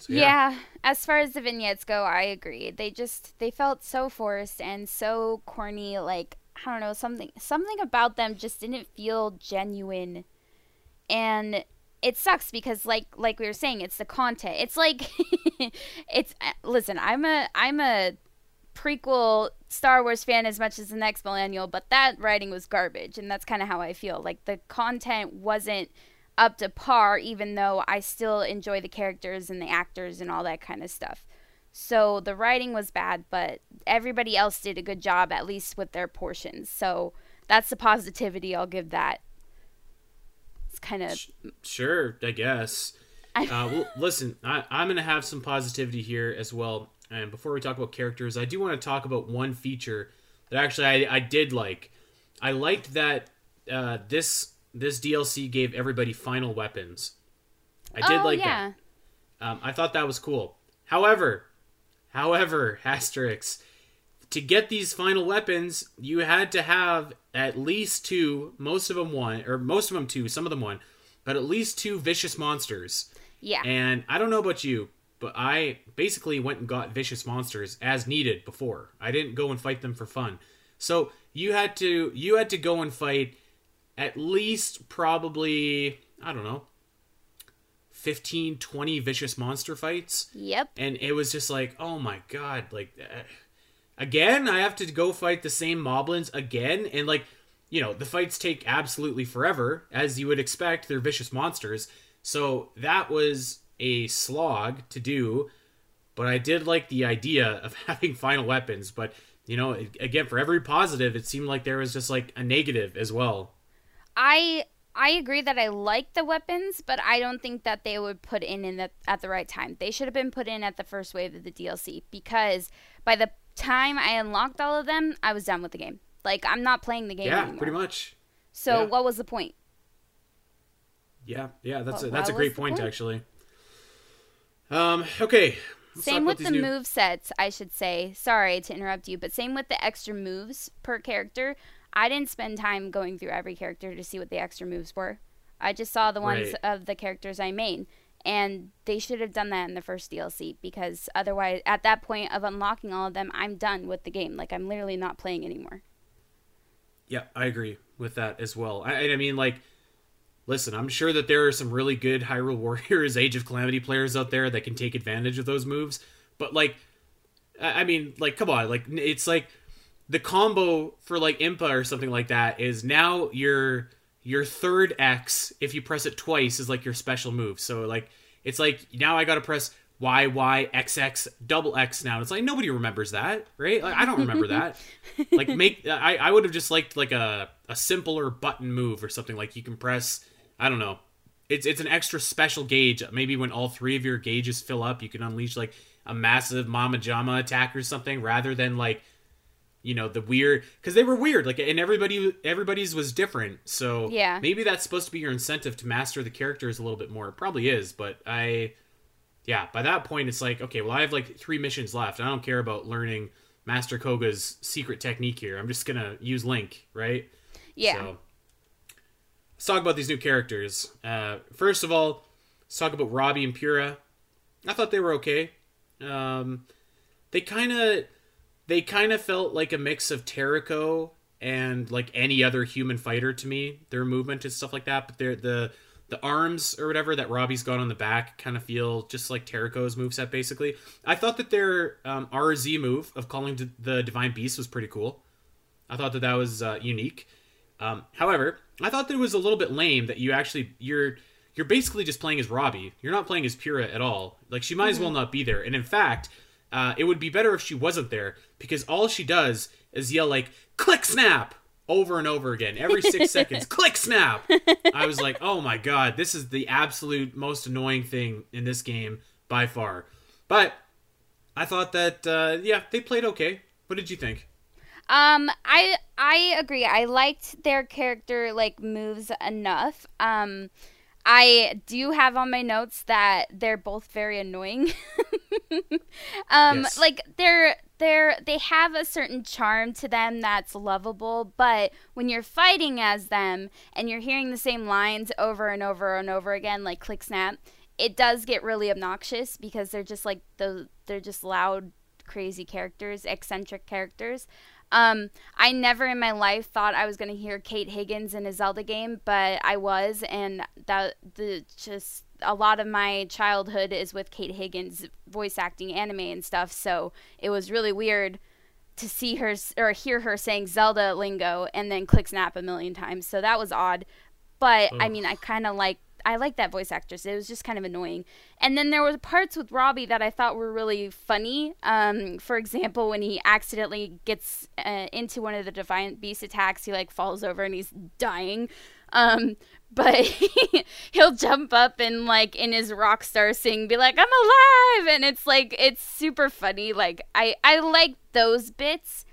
Yeah. yeah. as far as the vignettes go, I agree. They just they felt so forced and so corny. Like I don't know something something about them just didn't feel genuine, and it sucks because like like we were saying, it's the content. It's like it's uh, listen. I'm a I'm a prequel Star Wars fan as much as the next millennial, but that writing was garbage, and that's kind of how I feel. Like the content wasn't up to par, even though I still enjoy the characters and the actors and all that kind of stuff. So the writing was bad, but everybody else did a good job, at least with their portions. So that's the positivity I'll give that. It's kind of sure, I guess. uh, well, listen, I, I'm going to have some positivity here as well. And before we talk about characters, I do want to talk about one feature that actually I, I did like. I liked that uh, this this DLC gave everybody final weapons. I did oh, like yeah. that. Um, I thought that was cool. However, however, asterisk, to get these final weapons, you had to have at least two, most of them one, or most of them two, some of them one, but at least two vicious monsters. Yeah. And I don't know about you, but I basically went and got vicious monsters as needed before. I didn't go and fight them for fun. So you had to you had to go and fight at least probably I don't know 15, 20 vicious monster fights. Yep. And it was just like, oh my god, like uh, again, I have to go fight the same moblins again and like, you know, the fights take absolutely forever as you would expect, they're vicious monsters. So that was a slog to do, but I did like the idea of having final weapons, but you know, again for every positive, it seemed like there was just like a negative as well. I I agree that I like the weapons, but I don't think that they would put in, in the, at the right time. They should have been put in at the first wave of the DLC because by the time I unlocked all of them, I was done with the game. Like I'm not playing the game yeah, anymore. pretty much. So Yeah. what was the point? Yeah, yeah, that's a, that's a great point, point? actually. Um, okay. Same with the new- move sets, I should say. Sorry to interrupt you, but same with the extra moves per character. I didn't spend time going through every character to see what the extra moves were. I just saw the ones Right. of the characters I made. And they should have done that in the first DLC because otherwise, at that point of unlocking all of them, I'm done with the game. Like, I'm literally not playing anymore. Yeah, I agree with that as well. I, I mean, like, listen, I'm sure that there are some really good Hyrule Warriors Age of Calamity players out there that can take advantage of those moves. But like, I I mean, like, come on, like, it's like the combo for like Impa or something like that is now your your third X if you press it twice is like your special move. So like, it's like now I got to press. Y Y X X double X now. It's like nobody remembers that, right? Like, I don't remember that. like make I, I would have just liked like a, a simpler button move or something like you can press I don't know. It's it's an extra special gauge. Maybe when all three of your gauges fill up, you can unleash like a massive Mama Jama attack or something rather than like you know the weird because they were weird like and everybody everybody's was different so Yeah. maybe that's supposed to be your incentive to master the characters a little bit more. It probably is but i yeah by that point it's like okay well i have like three missions left. I don't care about learning master Kohga's secret technique here. I'm just gonna use link right? Yeah. so let's talk about these new characters. Uh, first of all let's talk about robbie and Purah i thought they were okay. Um, they kind of they kind of felt like a mix of Terrako and like any other human fighter to me. Their movement and stuff like that, but they're the the arms or whatever that Robbie's got on the back kind of feel just like Terrako's moveset basically. I thought that their um, RZ move of calling d- the Divine Beast was pretty cool. I thought that that was uh, unique. Um, however, I thought that it was a little bit lame that you actually you're you're basically just playing as Robbie. You're not playing as Purah at all. Like she might as well not be there. And in fact, uh, it would be better if she wasn't there because all she does is yell like "click snap" over and over again every six seconds. Click snap. I was like, oh my god, this is the absolute most annoying thing in this game by far. But I thought that uh, yeah, they played okay. What did you think? Um, I I agree. I liked their character like moves enough. Um, I do have on my notes that they're both very annoying. um, Yes. like they're they're they have a certain charm to them that's lovable, but when you're fighting as them and you're hearing the same lines over and over and over again, like click snap, it does get really obnoxious because they're just like the they're just loud, crazy characters, eccentric characters. Um, I never in my life thought I was going to hear Kate Higgins in a Zelda game, but I was, and that the just a lot of my childhood is with Kate Higgins voice acting anime and stuff. So it was really weird to see her or hear her saying Zelda lingo and then click snap a million times. So that was odd. But I mean, I kind of like I like that voice actress. It was just kind of annoying. And then there were parts with Robbie that I thought were really funny. Um, for example, when he accidentally gets uh, into one of the Defiant Beast attacks, he like falls over and he's dying. Um, but he'll jump up and like in his rock star sing be like i'm alive and it's like it's super funny like i i like those bits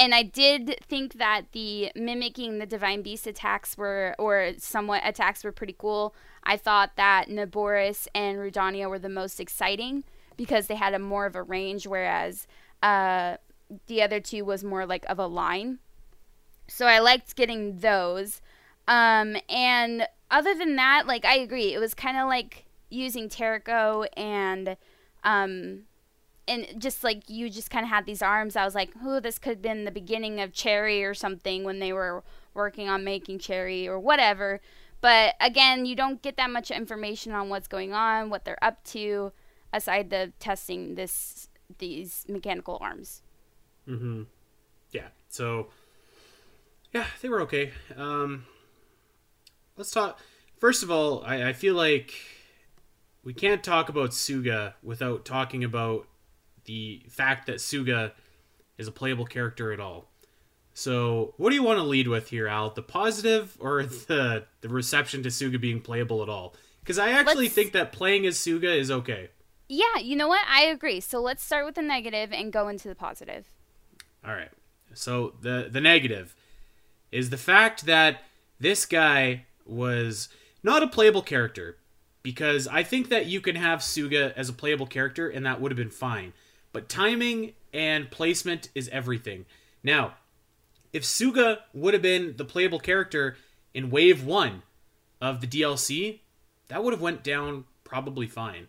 and I did think that the mimicking the divine beast attacks were, or somewhat attacks were pretty cool. I thought that Naboris and Rudania were the most exciting because they had a more of a range, whereas uh, the other two was more like of a line. So I liked getting those. Um, and other than that, like I agree, it was kind of like using Terrako and um, and just like you just kind of had these arms i was like oh this could have been the beginning of cherry or something when they were working on making cherry or whatever But again, you don't get that much information on what's going on, what they're up to, aside the testing this these mechanical arms. Mm-hmm. Yeah. So yeah, they were okay. Um, let's talk. First of all, I, I feel like we can't talk about Sooga without talking about the fact that Sooga is a playable character at all. So, what do you want to lead with here, Al? The positive or the the reception to Sooga being playable at all? Because I actually Let's- think that playing as Sooga is okay. Yeah, you know what? I agree. So let's start with the negative and go into the positive. All right. So the the negative is the fact that this guy was not a playable character because I think that you can have Sooga as a playable character and that would have been fine. But timing and placement is everything. Now, if Sooga would have been the playable character in wave 1 of the DLC, that would have went down probably fine.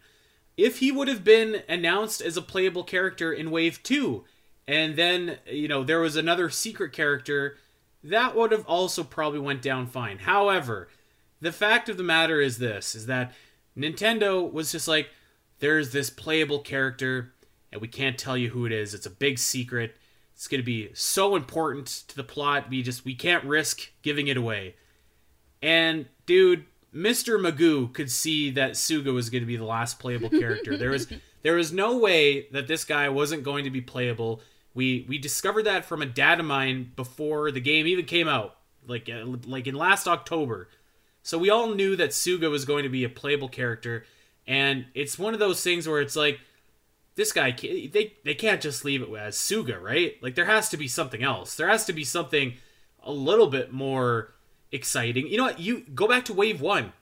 If he would have been announced as a playable character in wave 2 and then, you know, there was another secret character, that would have also probably went down fine. However, the fact of the matter is this is that Nintendo was just like there's this playable character and we can't tell you who it is. It's a big secret. It's going to be so important to the plot. We just we can't risk giving it away. And dude, Mr. Magoo could see that Sooga was going to be the last playable character. there was there was no way that this guy wasn't going to be playable. We we discovered that from a data mine before the game even came out, like uh, like in last October. So we all knew that Sooga was going to be a playable character, and it's one of those things where it's like this guy they they can't just leave it as Sooga, right? Like there has to be something else. There has to be something a little bit more exciting. You know what? You go back to Wave 1.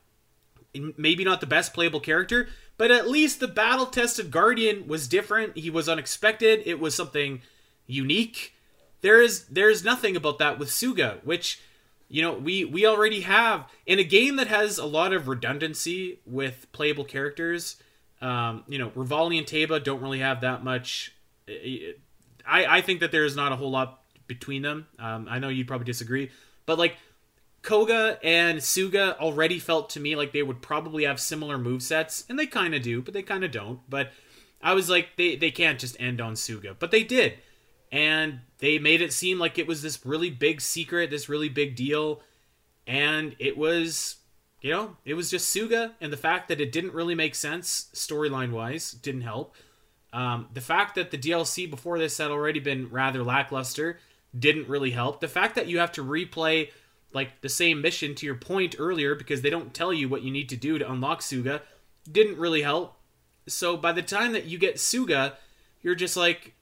Maybe not the best playable character, but at least the battle tested Guardian was different. He was unexpected. It was something unique. There is there's nothing about that with Sooga, which you know we we already have in a game that has a lot of redundancy with playable characters. Um, you know, Revali and Teba don't really have that much. I I think that there's not a whole lot between them. Um, I know you'd probably disagree, but like Kohga and Sooga already felt to me like they would probably have similar move sets, and they kind of do, but they kind of don't. But I was like, they they can't just end on Sooga, but they did, and they made it seem like it was this really big secret, this really big deal, and it was, you know, it was just Sooga, and the fact that it didn't really make sense storyline wise didn't help. Um, the fact that the DLC before this had already been rather lackluster didn't really help. The fact that you have to replay like the same mission to your point earlier because they don't tell you what you need to do to unlock Sooga didn't really help. So by the time that you get Sooga, you're just like,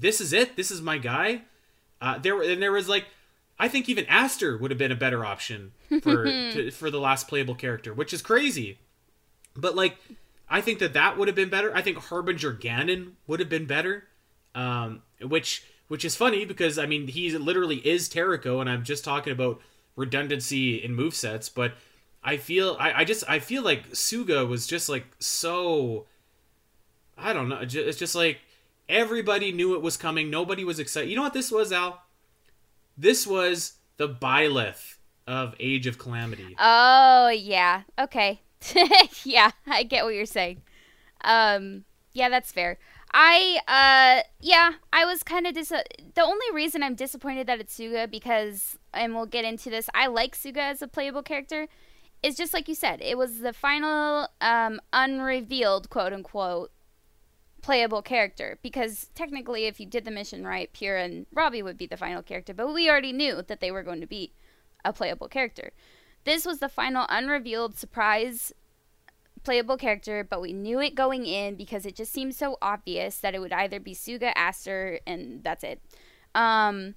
this is it. This is my guy. Uh, there and there was like, I think even Astor would have been a better option for to, for the last playable character, which is crazy. But like, I think that that would have been better. I think Harbinger Ganon would have been better. Um, which which is funny because I mean he literally is Terrako, and I'm just talking about redundancy in move sets. but I feel I, I just I feel like Sooga was just like so I don't know. It's just like everybody knew it was coming. Nobody was excited. You know what this was, Al? This was the Byleth of Age of Calamity. Oh yeah. Okay. yeah, I get what you're saying. Um, yeah, that's fair. I uh yeah, I was kind of dis. The only reason I'm disappointed that it's Sooga because, and we'll get into this. I like Sooga as a playable character. Is just like you said. It was the final um unrevealed quote unquote playable character because technically if you did the mission right Purah and Robbie would be the final character but we already knew that they were going to be a playable character this was the final unrevealed surprise playable character but we knew it going in because it just seemed so obvious that it would either be Sooga Astor and that's it um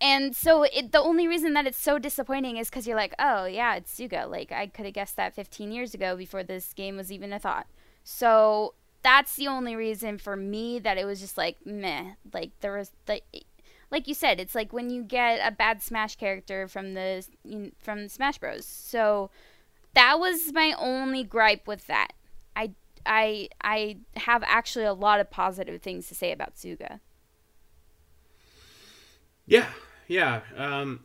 and so it, the only reason that it's so disappointing is because you're like, oh yeah, it's Sooga. Like I could have guessed that 15 years ago before this game was even a thought. So that's the only reason for me that it was just like meh. Like there was like, like you said, it's like when you get a bad Smash character from the from Smash Bros. So that was my only gripe with that. I I I have actually a lot of positive things to say about Sooga. Yeah, yeah. Um,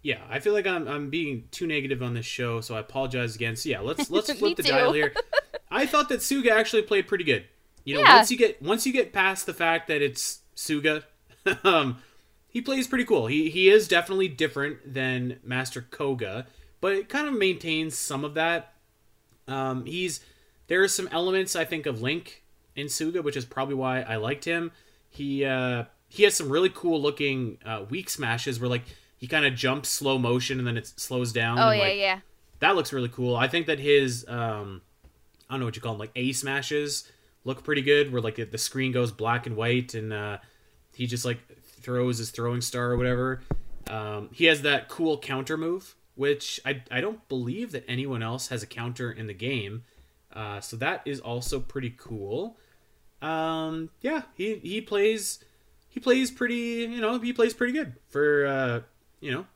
yeah, I feel like I'm I'm being too negative on this show, so I apologize again. So yeah, let's let's flip the dial here. I thought that Sooga actually played pretty good. You know, Yeah. once you get once you get past the fact that it's Sooga, um, he plays pretty cool. He he is definitely different than Master Kohga, but it kind of maintains some of that. Um, he's there are some elements I think of Link in Sooga, which is probably why I liked him. He uh, he has some really cool looking uh, weak smashes where like he kind of jumps slow motion and then it slows down. Oh and, yeah, like, yeah. that looks really cool. I think that his um I don't know what you call them, like A smashes look pretty good where like the screen goes black and white and uh he just like throws his throwing star or whatever. Um he has that cool counter move which I I don't believe that anyone else has a counter in the game. Uh so that is also pretty cool. Um yeah, he he plays he plays pretty, you know, he plays pretty good for uh, you know,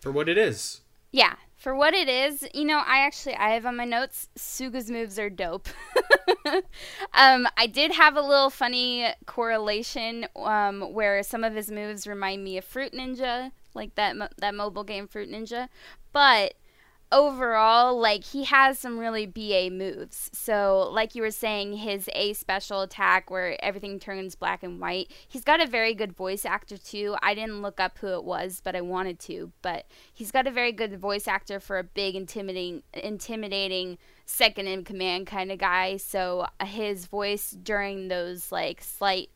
for what it is. Yeah, for what it is, you know, I actually I have on my notes Sooga's moves are dope. um, I did have a little funny correlation um, where some of his moves remind me of Fruit Ninja, like that mo- that mobile game Fruit Ninja, but overall, like he has some really BA moves. So, like you were saying, his A special attack where everything turns black and white. He's got a very good voice actor too. I didn't look up who it was, but I wanted to. But he's got a very good voice actor for a big, intimidating, intimidating second in command kind of guy. So uh, his voice during those like slight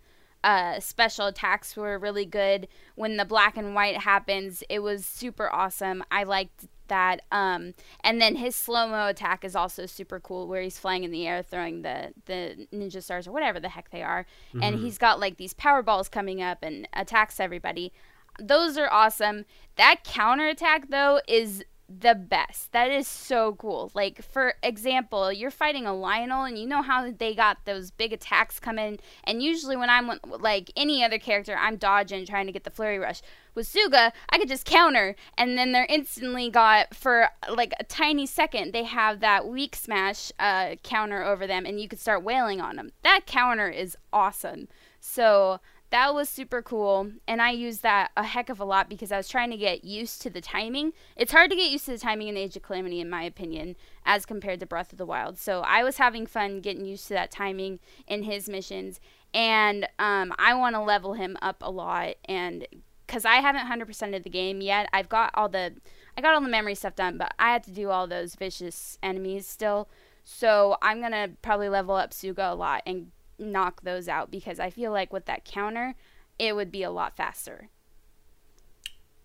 uh, special attacks were really good. When the black and white happens, it was super awesome. I liked that. Um, and then his slow mo attack is also super cool, where he's flying in the air, throwing the the ninja stars or whatever the heck they are, and he's got like these power balls coming up and attacks everybody. Those are awesome. That counter attack though is the best. That is so cool. Like for example, you're fighting a Lynel and you know how they got those big attacks coming and usually when I'm like any other character, I'm dodging trying to get the flurry rush. With Sooga, I could just counter and then they're instantly got for like a tiny second they have that weak smash uh, counter over them and you could start wailing on them. That counter is awesome. So that was super cool and i used that a heck of a lot because i was trying to get used to the timing. It's hard to get used to the timing in age of calamity in my opinion as compared to breath of the wild. So i was having fun getting used to that timing in his missions and um, i want to level him up a lot and because i haven't 100% of the game yet i've got all the i got all the memory stuff done but i had to do all those vicious enemies still. So i'm gonna probably level up Sooga a lot and knock those out because I feel like with that counter, it would be a lot faster.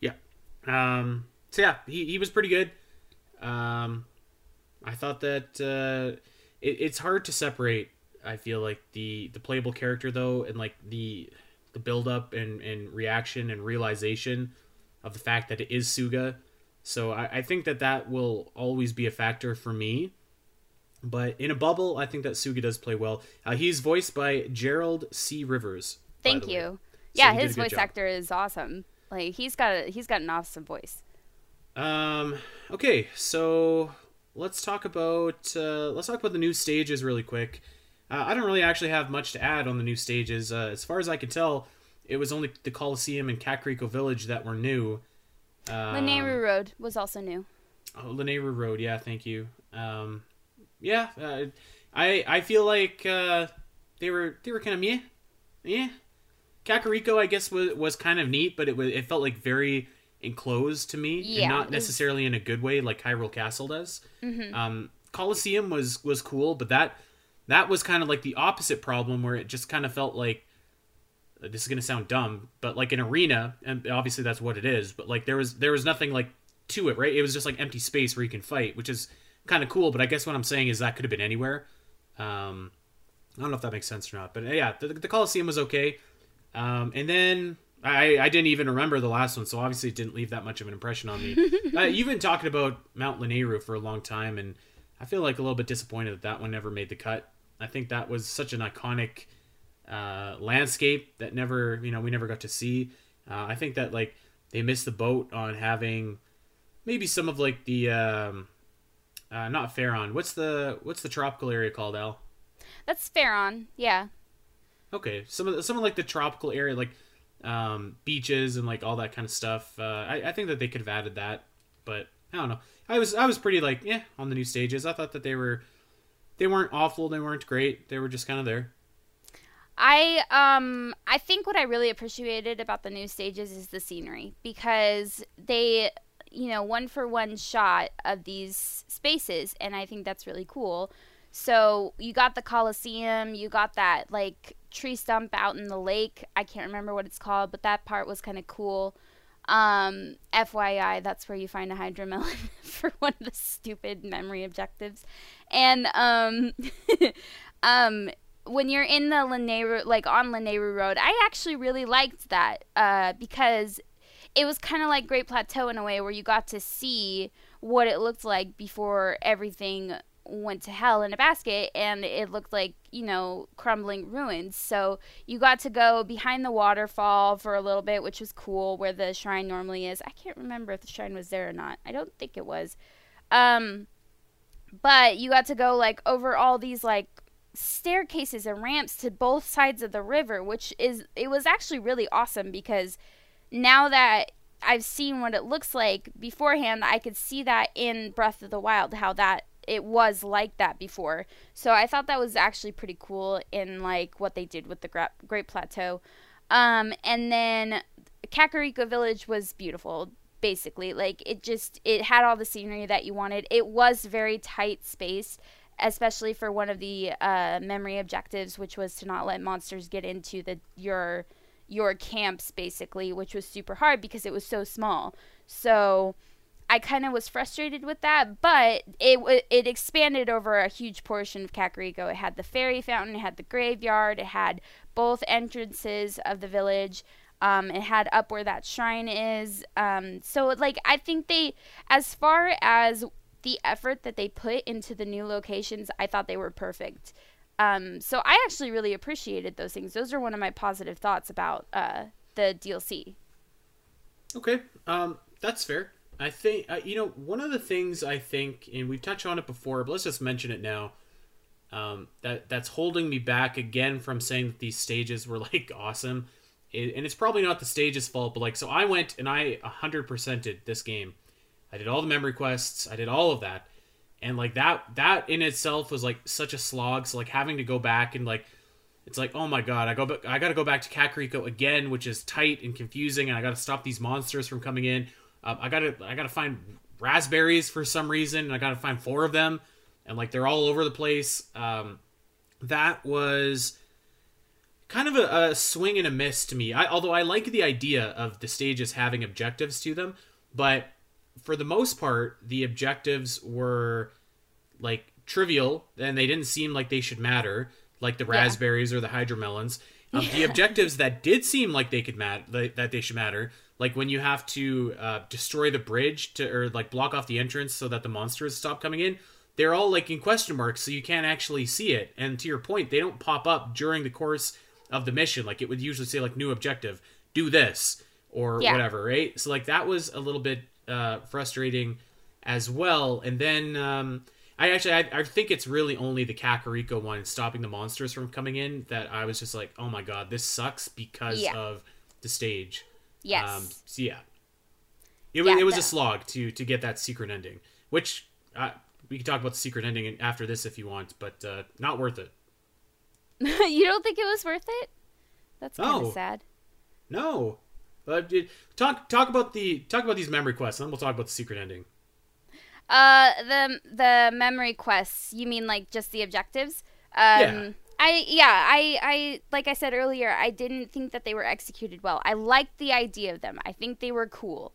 Yeah. Um, so yeah, he, he was pretty good. Um, I thought that uh, it, it's hard to separate. I feel like the the playable character though, and like the the build up and, and reaction and realization of the fact that it is Sooga. So I, I think that that will always be a factor for me. But in a bubble, I think that Sooga does play well. Uh, he's voiced by Gerald C. Rivers. Thank you. So yeah, his voice job. actor is awesome. Like he's got a he's got an awesome voice. Um. Okay, so let's talk about uh, let's talk about the new stages really quick. Uh, I don't really actually have much to add on the new stages. Uh, as far as I can tell, it was only the Coliseum and Kakariko Village that were new. Um, Lanayru Road was also new. Oh, Lanayru Road. Yeah, thank you. Um, yeah, uh, I I feel like uh, they were they were kind of meh. Yeah, Kakariko I guess was was kind of neat, but it was it felt like very enclosed to me, Yeah, and not necessarily in a good way like Hyrule Castle does. Mm-hmm. Um, Coliseum was was cool, but that that was kind of like the opposite problem where it just kind of felt like uh, this is gonna sound dumb, but like an arena, and obviously that's what it is. But like there was there was nothing like to it, right? It was just like empty space where you can fight, which is kind of cool. But I guess what I'm saying is that could have been anywhere. Um, I don't know if that makes sense or not, but uh, yeah, the, the Coliseum was okay. Um, and then I I didn't even remember the last one, so obviously it didn't leave that much of an impression on me. uh, you've been talking about Mount Lanayru for a long time, and I feel like a little bit disappointed that that one never made the cut. I think that was such an iconic uh, landscape that never, you know, we never got to see. Uh, I think that like they missed the boat on having maybe some of like the um, uh, not Faron. What's the what's the tropical area called, Al? That's Faron. Yeah. Okay, some of the, some of like the tropical area, like um, beaches and like all that kind of stuff. Uh, I, I think that they could have added that, but I don't know. I was I was pretty like yeah on the new stages. I thought that they were they weren't awful. They weren't great. They were just kind of there. I um I think what I really appreciated about the new stages is the scenery because they you know one for one shot of these spaces and I think that's really cool. So you got the Coliseum, you got that like tree stump out in the lake. I can't remember what it's called, but that part was kind of cool. Um, FYI, that's where you find a hydromelon for one of the stupid memory objectives. And um, um, when you're in the Lanayru, like on Lanayru Road, I actually really liked that uh, because it was kind of like Great Plateau in a way where you got to see what it looked like before everything went to hell in a basket and it looked like you know crumbling ruins. So you got to go behind the waterfall for a little bit which was cool where the shrine normally is. I can't remember if the shrine was there or not. I don't think it was. Um but you got to go like over all these like staircases and ramps to both sides of the river which is it was actually really awesome because now that I've seen what it looks like beforehand, I could see that in Breath of the Wild how that it was like that before. So I thought that was actually pretty cool in like what they did with the Gra- Great Plateau. Um, and then Kakariko Village was beautiful. Basically, like it just it had all the scenery that you wanted. It was very tight space, especially for one of the uh, memory objectives, which was to not let monsters get into the your your camps basically, which was super hard because it was so small. So I kind of was frustrated with that, but it it expanded over a huge portion of Kakariko. It had the fairy fountain, it had the graveyard, it had both entrances of the village. Um, it had up where that shrine is. Um, so like I think they, as far as the effort that they put into the new locations, I thought they were perfect. Um, so I actually really appreciated those things. Those are one of my positive thoughts about uh, the DLC. Okay, um, that's fair. I think uh, you know one of the things I think, and we've touched on it before, but let's just mention it now. Um, that that's holding me back again from saying that these stages were like awesome, it, and it's probably not the stage's fault, but like so I went and I hundred percented this game. I did all the memory quests, I did all of that, and like that that in itself was like such a slog. So like having to go back and like it's like oh my god, I go back, I got to go back to Kakariko again, which is tight and confusing, and I got to stop these monsters from coming in um, I gotta I gotta find raspberries for some reason, and I gotta find four of them, and like they're all over the place. Um, that was kind of a, a, swing and a miss to me. I, although I like the idea of the stages having objectives to them, but for the most part, the objectives were like trivial, and they didn't seem like they should matter, like the raspberries yeah. or the hydromelons. Um, yeah. The objectives that did seem like they could matter, that they should matter, like when you have to uh, destroy the bridge to or like block off the entrance so that the monsters stop coming in they're all like in question marks so you can't actually see it and to your point they don't pop up during the course of the mission like it would usually say like new objective do this or yeah. whatever right so like that was a little bit uh, frustrating as well and then um, I actually I, I, think it's really only the Kakariko one stopping the monsters from coming in that I was just like, oh my god, this sucks because yeah. of the stage. Yes. Um, so yeah, it, yeah, it was a slog to to get that secret ending, which uh, we can talk about the secret ending after this if you want, but uh, not worth it. you don't think it was worth it? That's kind of no. sad. No. But uh, talk talk about the talk about these memory quests, and then we'll talk about the secret ending. Uh, the the memory quests. You mean like just the objectives? Um, yeah. I yeah, I I like I said earlier, I didn't think that they were executed well. I liked the idea of them. I think they were cool.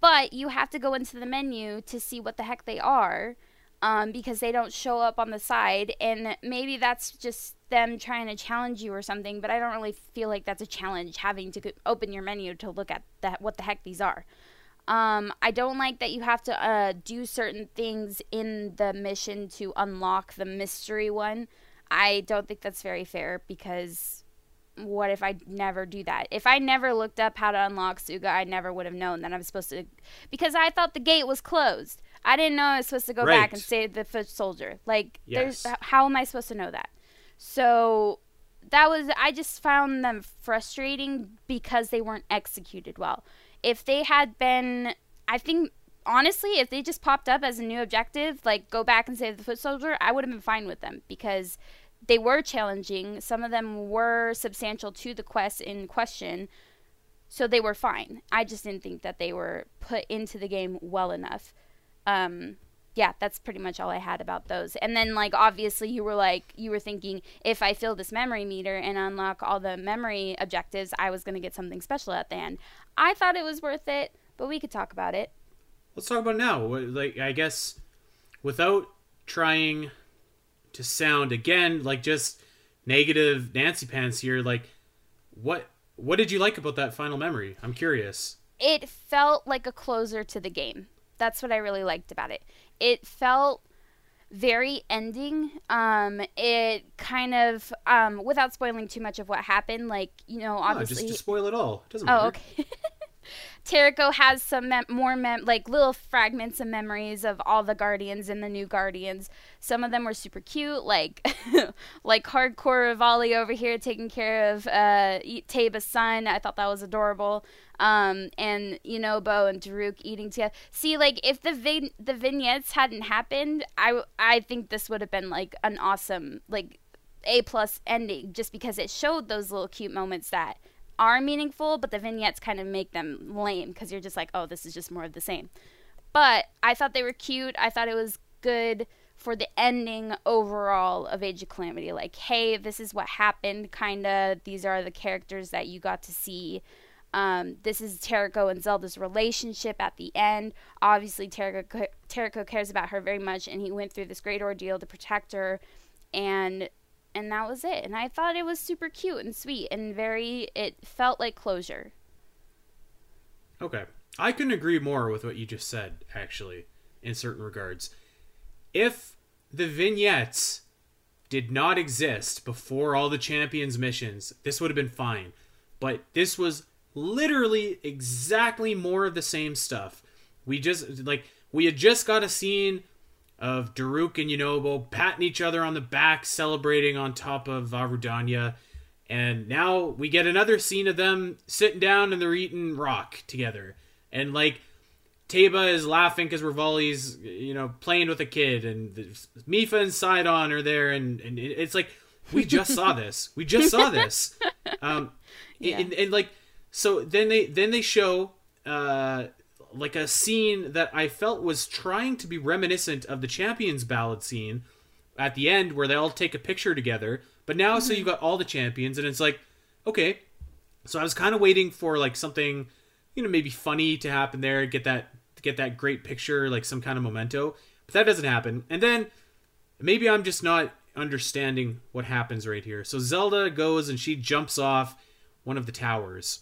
But you have to go into the menu to see what the heck they are. Um, because they don't show up on the side, and maybe that's just them trying to challenge you or something. But I don't really feel like that's a challenge having to open your menu to look at what the heck these are. Um, I don't like that you have to uh, do certain things in the mission to unlock the mystery one. I don't think that's very fair because what if I never do that? If I never looked up how to unlock Suga, I never would have known that I'm supposed to because I thought the gate was closed. I didn't know I was supposed to go right. back and save the foot soldier. Like yes. there's how am I supposed to know that? So that was I just found them frustrating because they weren't executed well. If they had been I think honestly, if they just popped up as a new objective, like go back and save the foot soldier, I would have been fine with them because they were challenging. Some of them were substantial to the quest in question, so they were fine. I just didn't think that they were put into the game well enough. Um, yeah, that's pretty much all I had about those. And then, like, obviously, you were like, you were thinking, if I fill this memory meter and unlock all the memory objectives, I was going to get something special at the end. I thought it was worth it, but we could talk about it. Let's talk about it now. Like, I guess without trying to sound again like just negative Nancy pants here, like, what what did you like about that final memory? I'm curious. It felt like a closer to the game. That's what I really liked about it. It felt very ending. Um, it kind of, um, without spoiling too much of what happened, like you know, obviously. No, just to spoil it all. It doesn't oh, matter. okay. Terrako has some mem- more mem- like little fragments of memories of all the Guardians and the new Guardians. Some of them were super cute, like like hardcore Revali over here taking care of uh, Teba's son. I thought that was adorable. Um, and Yunobo and Daruk eating together. See, like if the vi- the vignettes hadn't happened, I I think this would have been like an awesome like a plus ending, just because it showed those little cute moments that are meaningful, but the vignettes kind of make them lame because you're just like, oh, this is just more of the same. But I thought they were cute. I thought it was good for the ending overall of Age of Calamity. Like, hey, this is what happened, kind of. These are the characters that you got to see. Um, this is Terrako and Zelda's relationship at the end. Obviously, Terrako cares about her very much, and he went through this great ordeal to protect her. And and that was it. And I thought it was super cute and sweet and very it felt like closure. Okay. I couldn't agree more with what you just said actually in certain regards. If the vignettes did not exist before all the champions missions, this would have been fine. But this was literally exactly more of the same stuff. We just like we had just got a scene of Daruk and Yunobo patting each other on the back, celebrating on top of Vah Rudania. And now we get another scene of them sitting down and they're eating rock together. And like Teba is laughing because Revali's, you know, playing with a kid, and Mipha and Sidon are there, and, and it's like we just saw this. We just saw this. Um, yeah. and, and, like so then they then they show uh like a scene that I felt was trying to be reminiscent of the Champions Ballad scene at the end where they all take a picture together. But now, mm-hmm. so you've got all the champions, and it's like, okay. So I was kind of waiting for like something, you know, maybe funny to happen there, get that get that great picture, like some kind of memento. But that doesn't happen. And then maybe I'm just not understanding what happens right here. So Zelda goes and she jumps off one of the towers.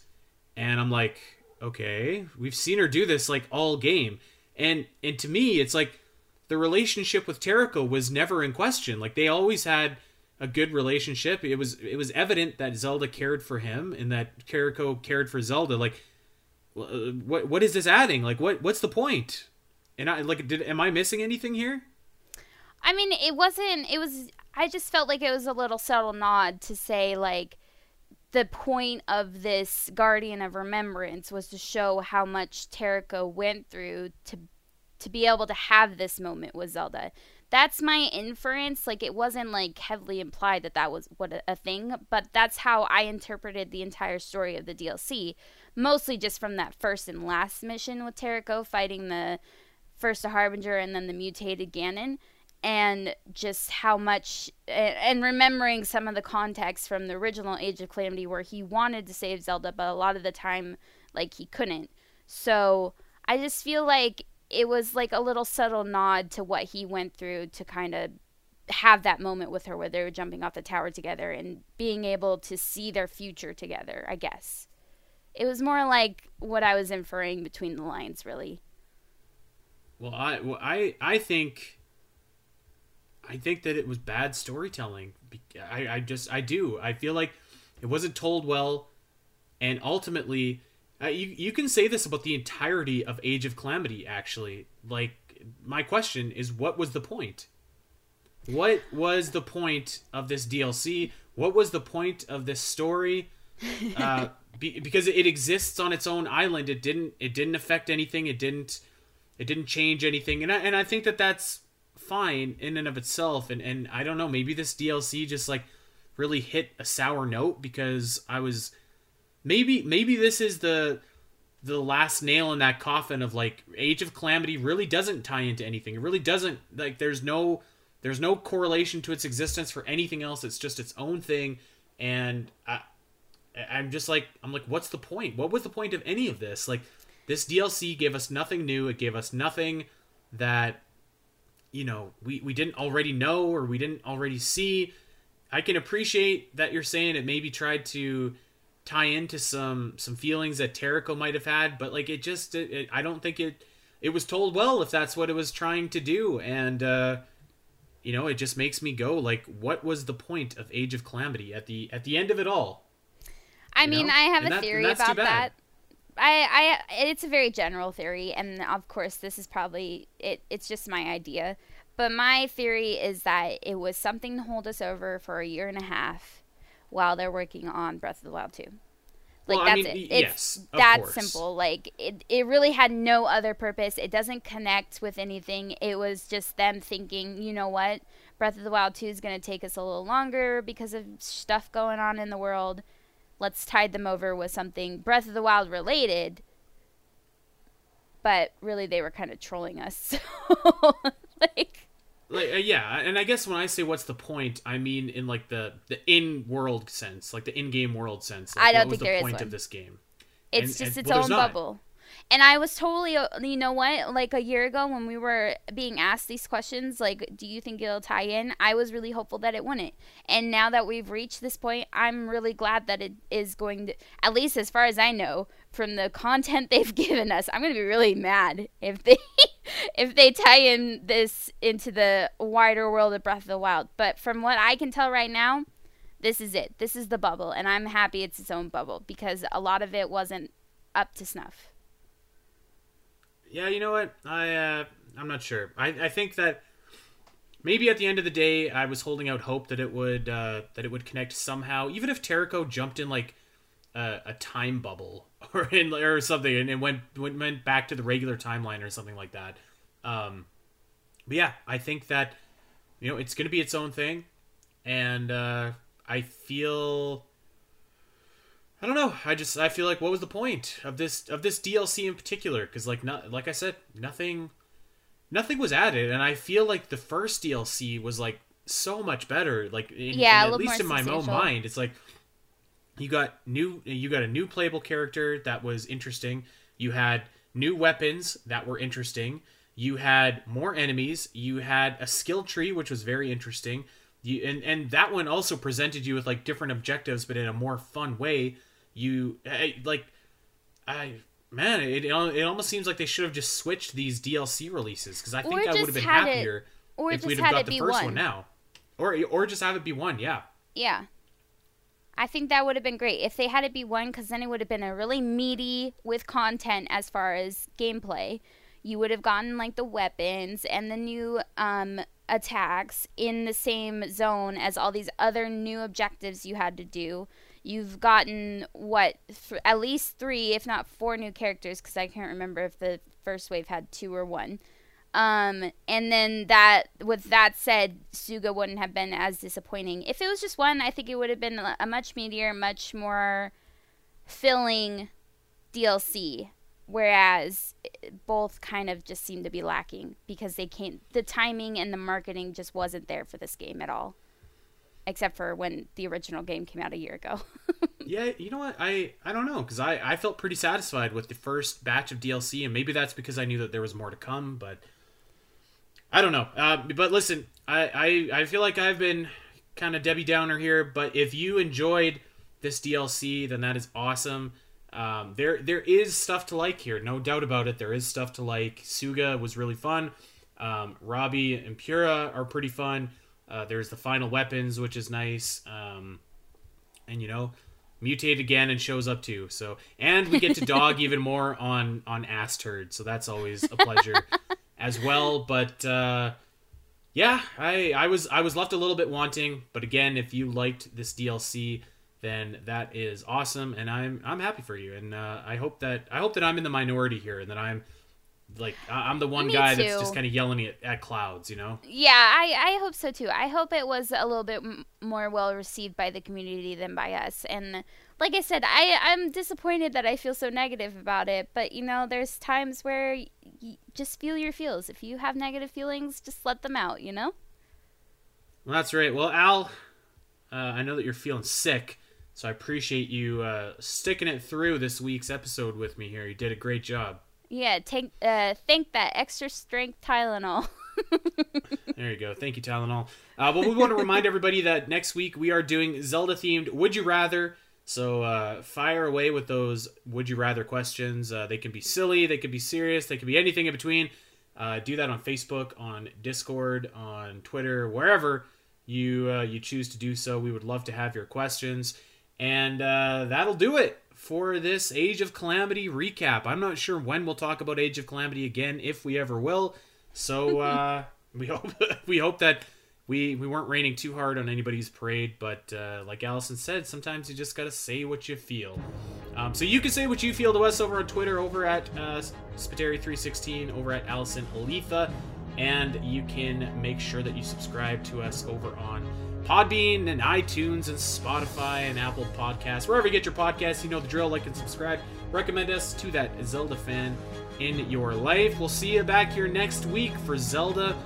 And I'm like, okay, we've seen her do this like all game. And and to me, it's like the relationship with Terrako was never in question. Like they always had a good relationship. It was it was evident that Zelda cared for him and that Terrako cared for Zelda. Like uh, what what is this adding? Like what what's the point? And I like did am I missing anything here? I mean, it wasn't it was I just felt like it was a little subtle nod to say like the point of this Guardian of Remembrance was to show how much Terrako went through to to be able to have this moment with Zelda. That's my inference. Like it wasn't like heavily implied that that was what a, a thing, but that's how I interpreted the entire story of the DLC. Mostly just from that first and last mission with Terrako fighting the first Harbinger and then the mutated Ganon and just how much and remembering some of the context from the original Age of Calamity where he wanted to save Zelda but a lot of the time like he couldn't. So I just feel like it was like a little subtle nod to what he went through to kind of have that moment with her where they were jumping off the tower together and being able to see their future together, I guess. It was more like what I was inferring between the lines really. Well, I well, I I think I think that it was bad storytelling. I, I just I do. I feel like it wasn't told well, and ultimately, uh, you you can say this about the entirety of Age of Calamity. Actually, like my question is, what was the point? what was the point of this DLC? What was the point of this story? Uh, be, because it exists on its own island. It didn't. It didn't affect anything. It didn't. It didn't change anything. And I, and I think that that's fine in and of itself. And and I don't know. Maybe this DLC just like really hit a sour note because I was maybe maybe this is the the last nail in that coffin of like Age of Calamity really doesn't tie into anything. It really doesn't like there's no there's no correlation to its existence for anything else. It's just its own thing and I I'm just like I'm like what's the point? What was the point of any of this? Like this DLC gave us nothing new. It gave us nothing that you know, we we didn't already know or we didn't already see. I can appreciate that you're saying it maybe tried to tie into some some feelings that Terrako might have had, but like it just it, it, I don't think it it was told well if that's what it was trying to do and uh you know, it just makes me go like what was the point of Age of Calamity at the at the end of it all? I mean, know? I have and a that, theory about that. I, I, it's a very general theory, and of course, this is probably it. It's just my idea, but my theory is that it was something to hold us over for a year and a half while they're working on Breath of the Wild 2. Like well, that's I mean, it. It's yes, that simple. Like it, it really had no other purpose. It doesn't connect with anything. It was just them thinking, you know what? Breath of the Wild 2 is going to take us a little longer because of stuff going on in the world. Let's tide them over with something Breath of the Wild related. But really they were kind of trolling us. So like like uh, yeah and i guess when i say what's the point i mean in like the the in world sense like the in-game world sense like, i don't think was the point one. of this game it's and, just and, its well, own bubble and I was totally, uh, you know what, like a year ago when we were being asked these questions, like, do you think it'll tie in? I was really hopeful that it wouldn't. And now that we've reached this point, I'm really glad that it is going to, at least as far as I know, from the content they've given us, I'm going to be really mad if they. if they tie in this into the wider world of Breath of the Wild. But from what I can tell right now, this is it. This is the bubble, and I'm happy it's its own bubble because a lot of it wasn't up to snuff. Yeah, you know what? I uh, I'm not sure. I, I think that maybe at the end of the day, I was holding out hope that it would uh, that it would connect somehow. Even if Terrako jumped in like a, a time bubble or in or something, and, it went, went went back to the regular timeline or something like that. Um, but yeah, I think that you know it's going to be its own thing, and uh, I feel I don't know. I just I feel like what was the point of this of this DLC in particular? Because like not like I said, nothing nothing was added, and I feel like the first DLC was like so much better. Like in, yeah, at least in my own mind, it's like you got new you got a new playable character that was interesting. You had new weapons that were interesting. You had more enemies. You had a skill tree which was very interesting. You and and that one also presented you with like different objectives, but in a more fun way you like I man, it it almost seems like they should have just switched these DLC releases because I think I would have been happier it, or if we'd have got the first one. one now, or or just have it be one. Yeah. Yeah. I think that would have been great if they had it be one because then it would have been a really meaty with content as far as gameplay. You would have gotten like the weapons and the new um, attacks in the same zone as all these other new objectives you had to do you've gotten what at least three, if not four, new characters because I can't remember if the first wave had two or one. Um, and then that, with that said, Sooga wouldn't have been as disappointing. If it was just one, I think it would have been a much meatier, much more filling DLC. Whereas both kind of just seem to be lacking because they can't, the timing and the marketing just wasn't there for this game at all except for when the original game came out a year ago. yeah, you know what? I I don't know because I I felt pretty satisfied with the first batch of DLC, and maybe that's because I knew that there was more to come. But I don't know. Uh, but listen, I, I I feel like I've been kind of Debbie Downer here, but if you enjoyed this DLC, then that is awesome. Um, there there is stuff to like here, no doubt about it. There is stuff to like. Sooga was really fun. Um, Robbie and Purah are pretty fun. Uh, there's the final weapons, which is nice. Um, and you know, mutated Ganon and shows up too. So and we get to dog even more on on Astor. So that's always a pleasure as well. But uh, yeah, I I was I was left a little bit wanting, but again, if you liked this DLC, then that is awesome, and I'm I'm happy for you, and uh, I hope that I hope that I'm in the minority here, and that I'm like I'm the one Me guy too. that's just kind of yelling at, at clouds, you know. Yeah, I, I hope so too. I hope it was a little bit m- more well received by the community than by us. And like I said, I I'm disappointed that I feel so negative about it. But you know, there's times where y- y- just feel your feels. If you have negative feelings, just let them out. You know. Well, that's right. Well, Al, uh, I know that you're feeling sick, so I appreciate you uh, sticking it through this week's episode with me here. You did a great job. Yeah, take uh think that extra strength Tylenol. There you go. Thank you, Tylenol. Uh, but we want to remind everybody that next week we are doing Zelda themed Would You Rather. So uh, fire away with those Would You Rather questions. Uh, they can be silly, they can be serious, they can be anything in between. Uh, do that on Facebook, on Discord, on Twitter, wherever you uh, you choose to do so. We would love to have your questions, and uh, that'll do it for this Age of Calamity recap. I'm not sure when we'll talk about Age of Calamity again, if we ever will. So uh, we hope we hope that we we weren't raining too hard on anybody's parade. But uh, like Alasyn said, sometimes you just gotta say what you feel. Um, so you can say what you feel to us over on Twitter, over at uh, Spiteri316, over at Alasyn Eletha, and you can make sure that you subscribe to us over on Podbean and iTunes and Spotify and Apple Podcasts. Wherever you get your podcasts, you know the drill. Like and subscribe. Recommend us to that Zelda fan in your life. We'll see you back here next week for Zelda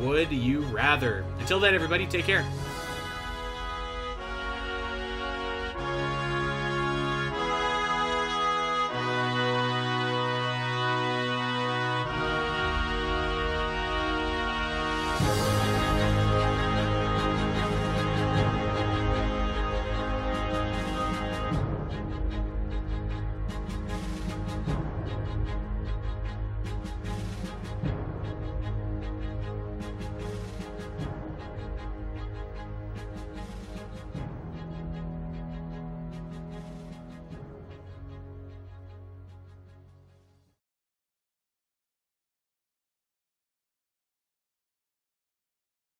Would You Rather. Until then, everybody, take care.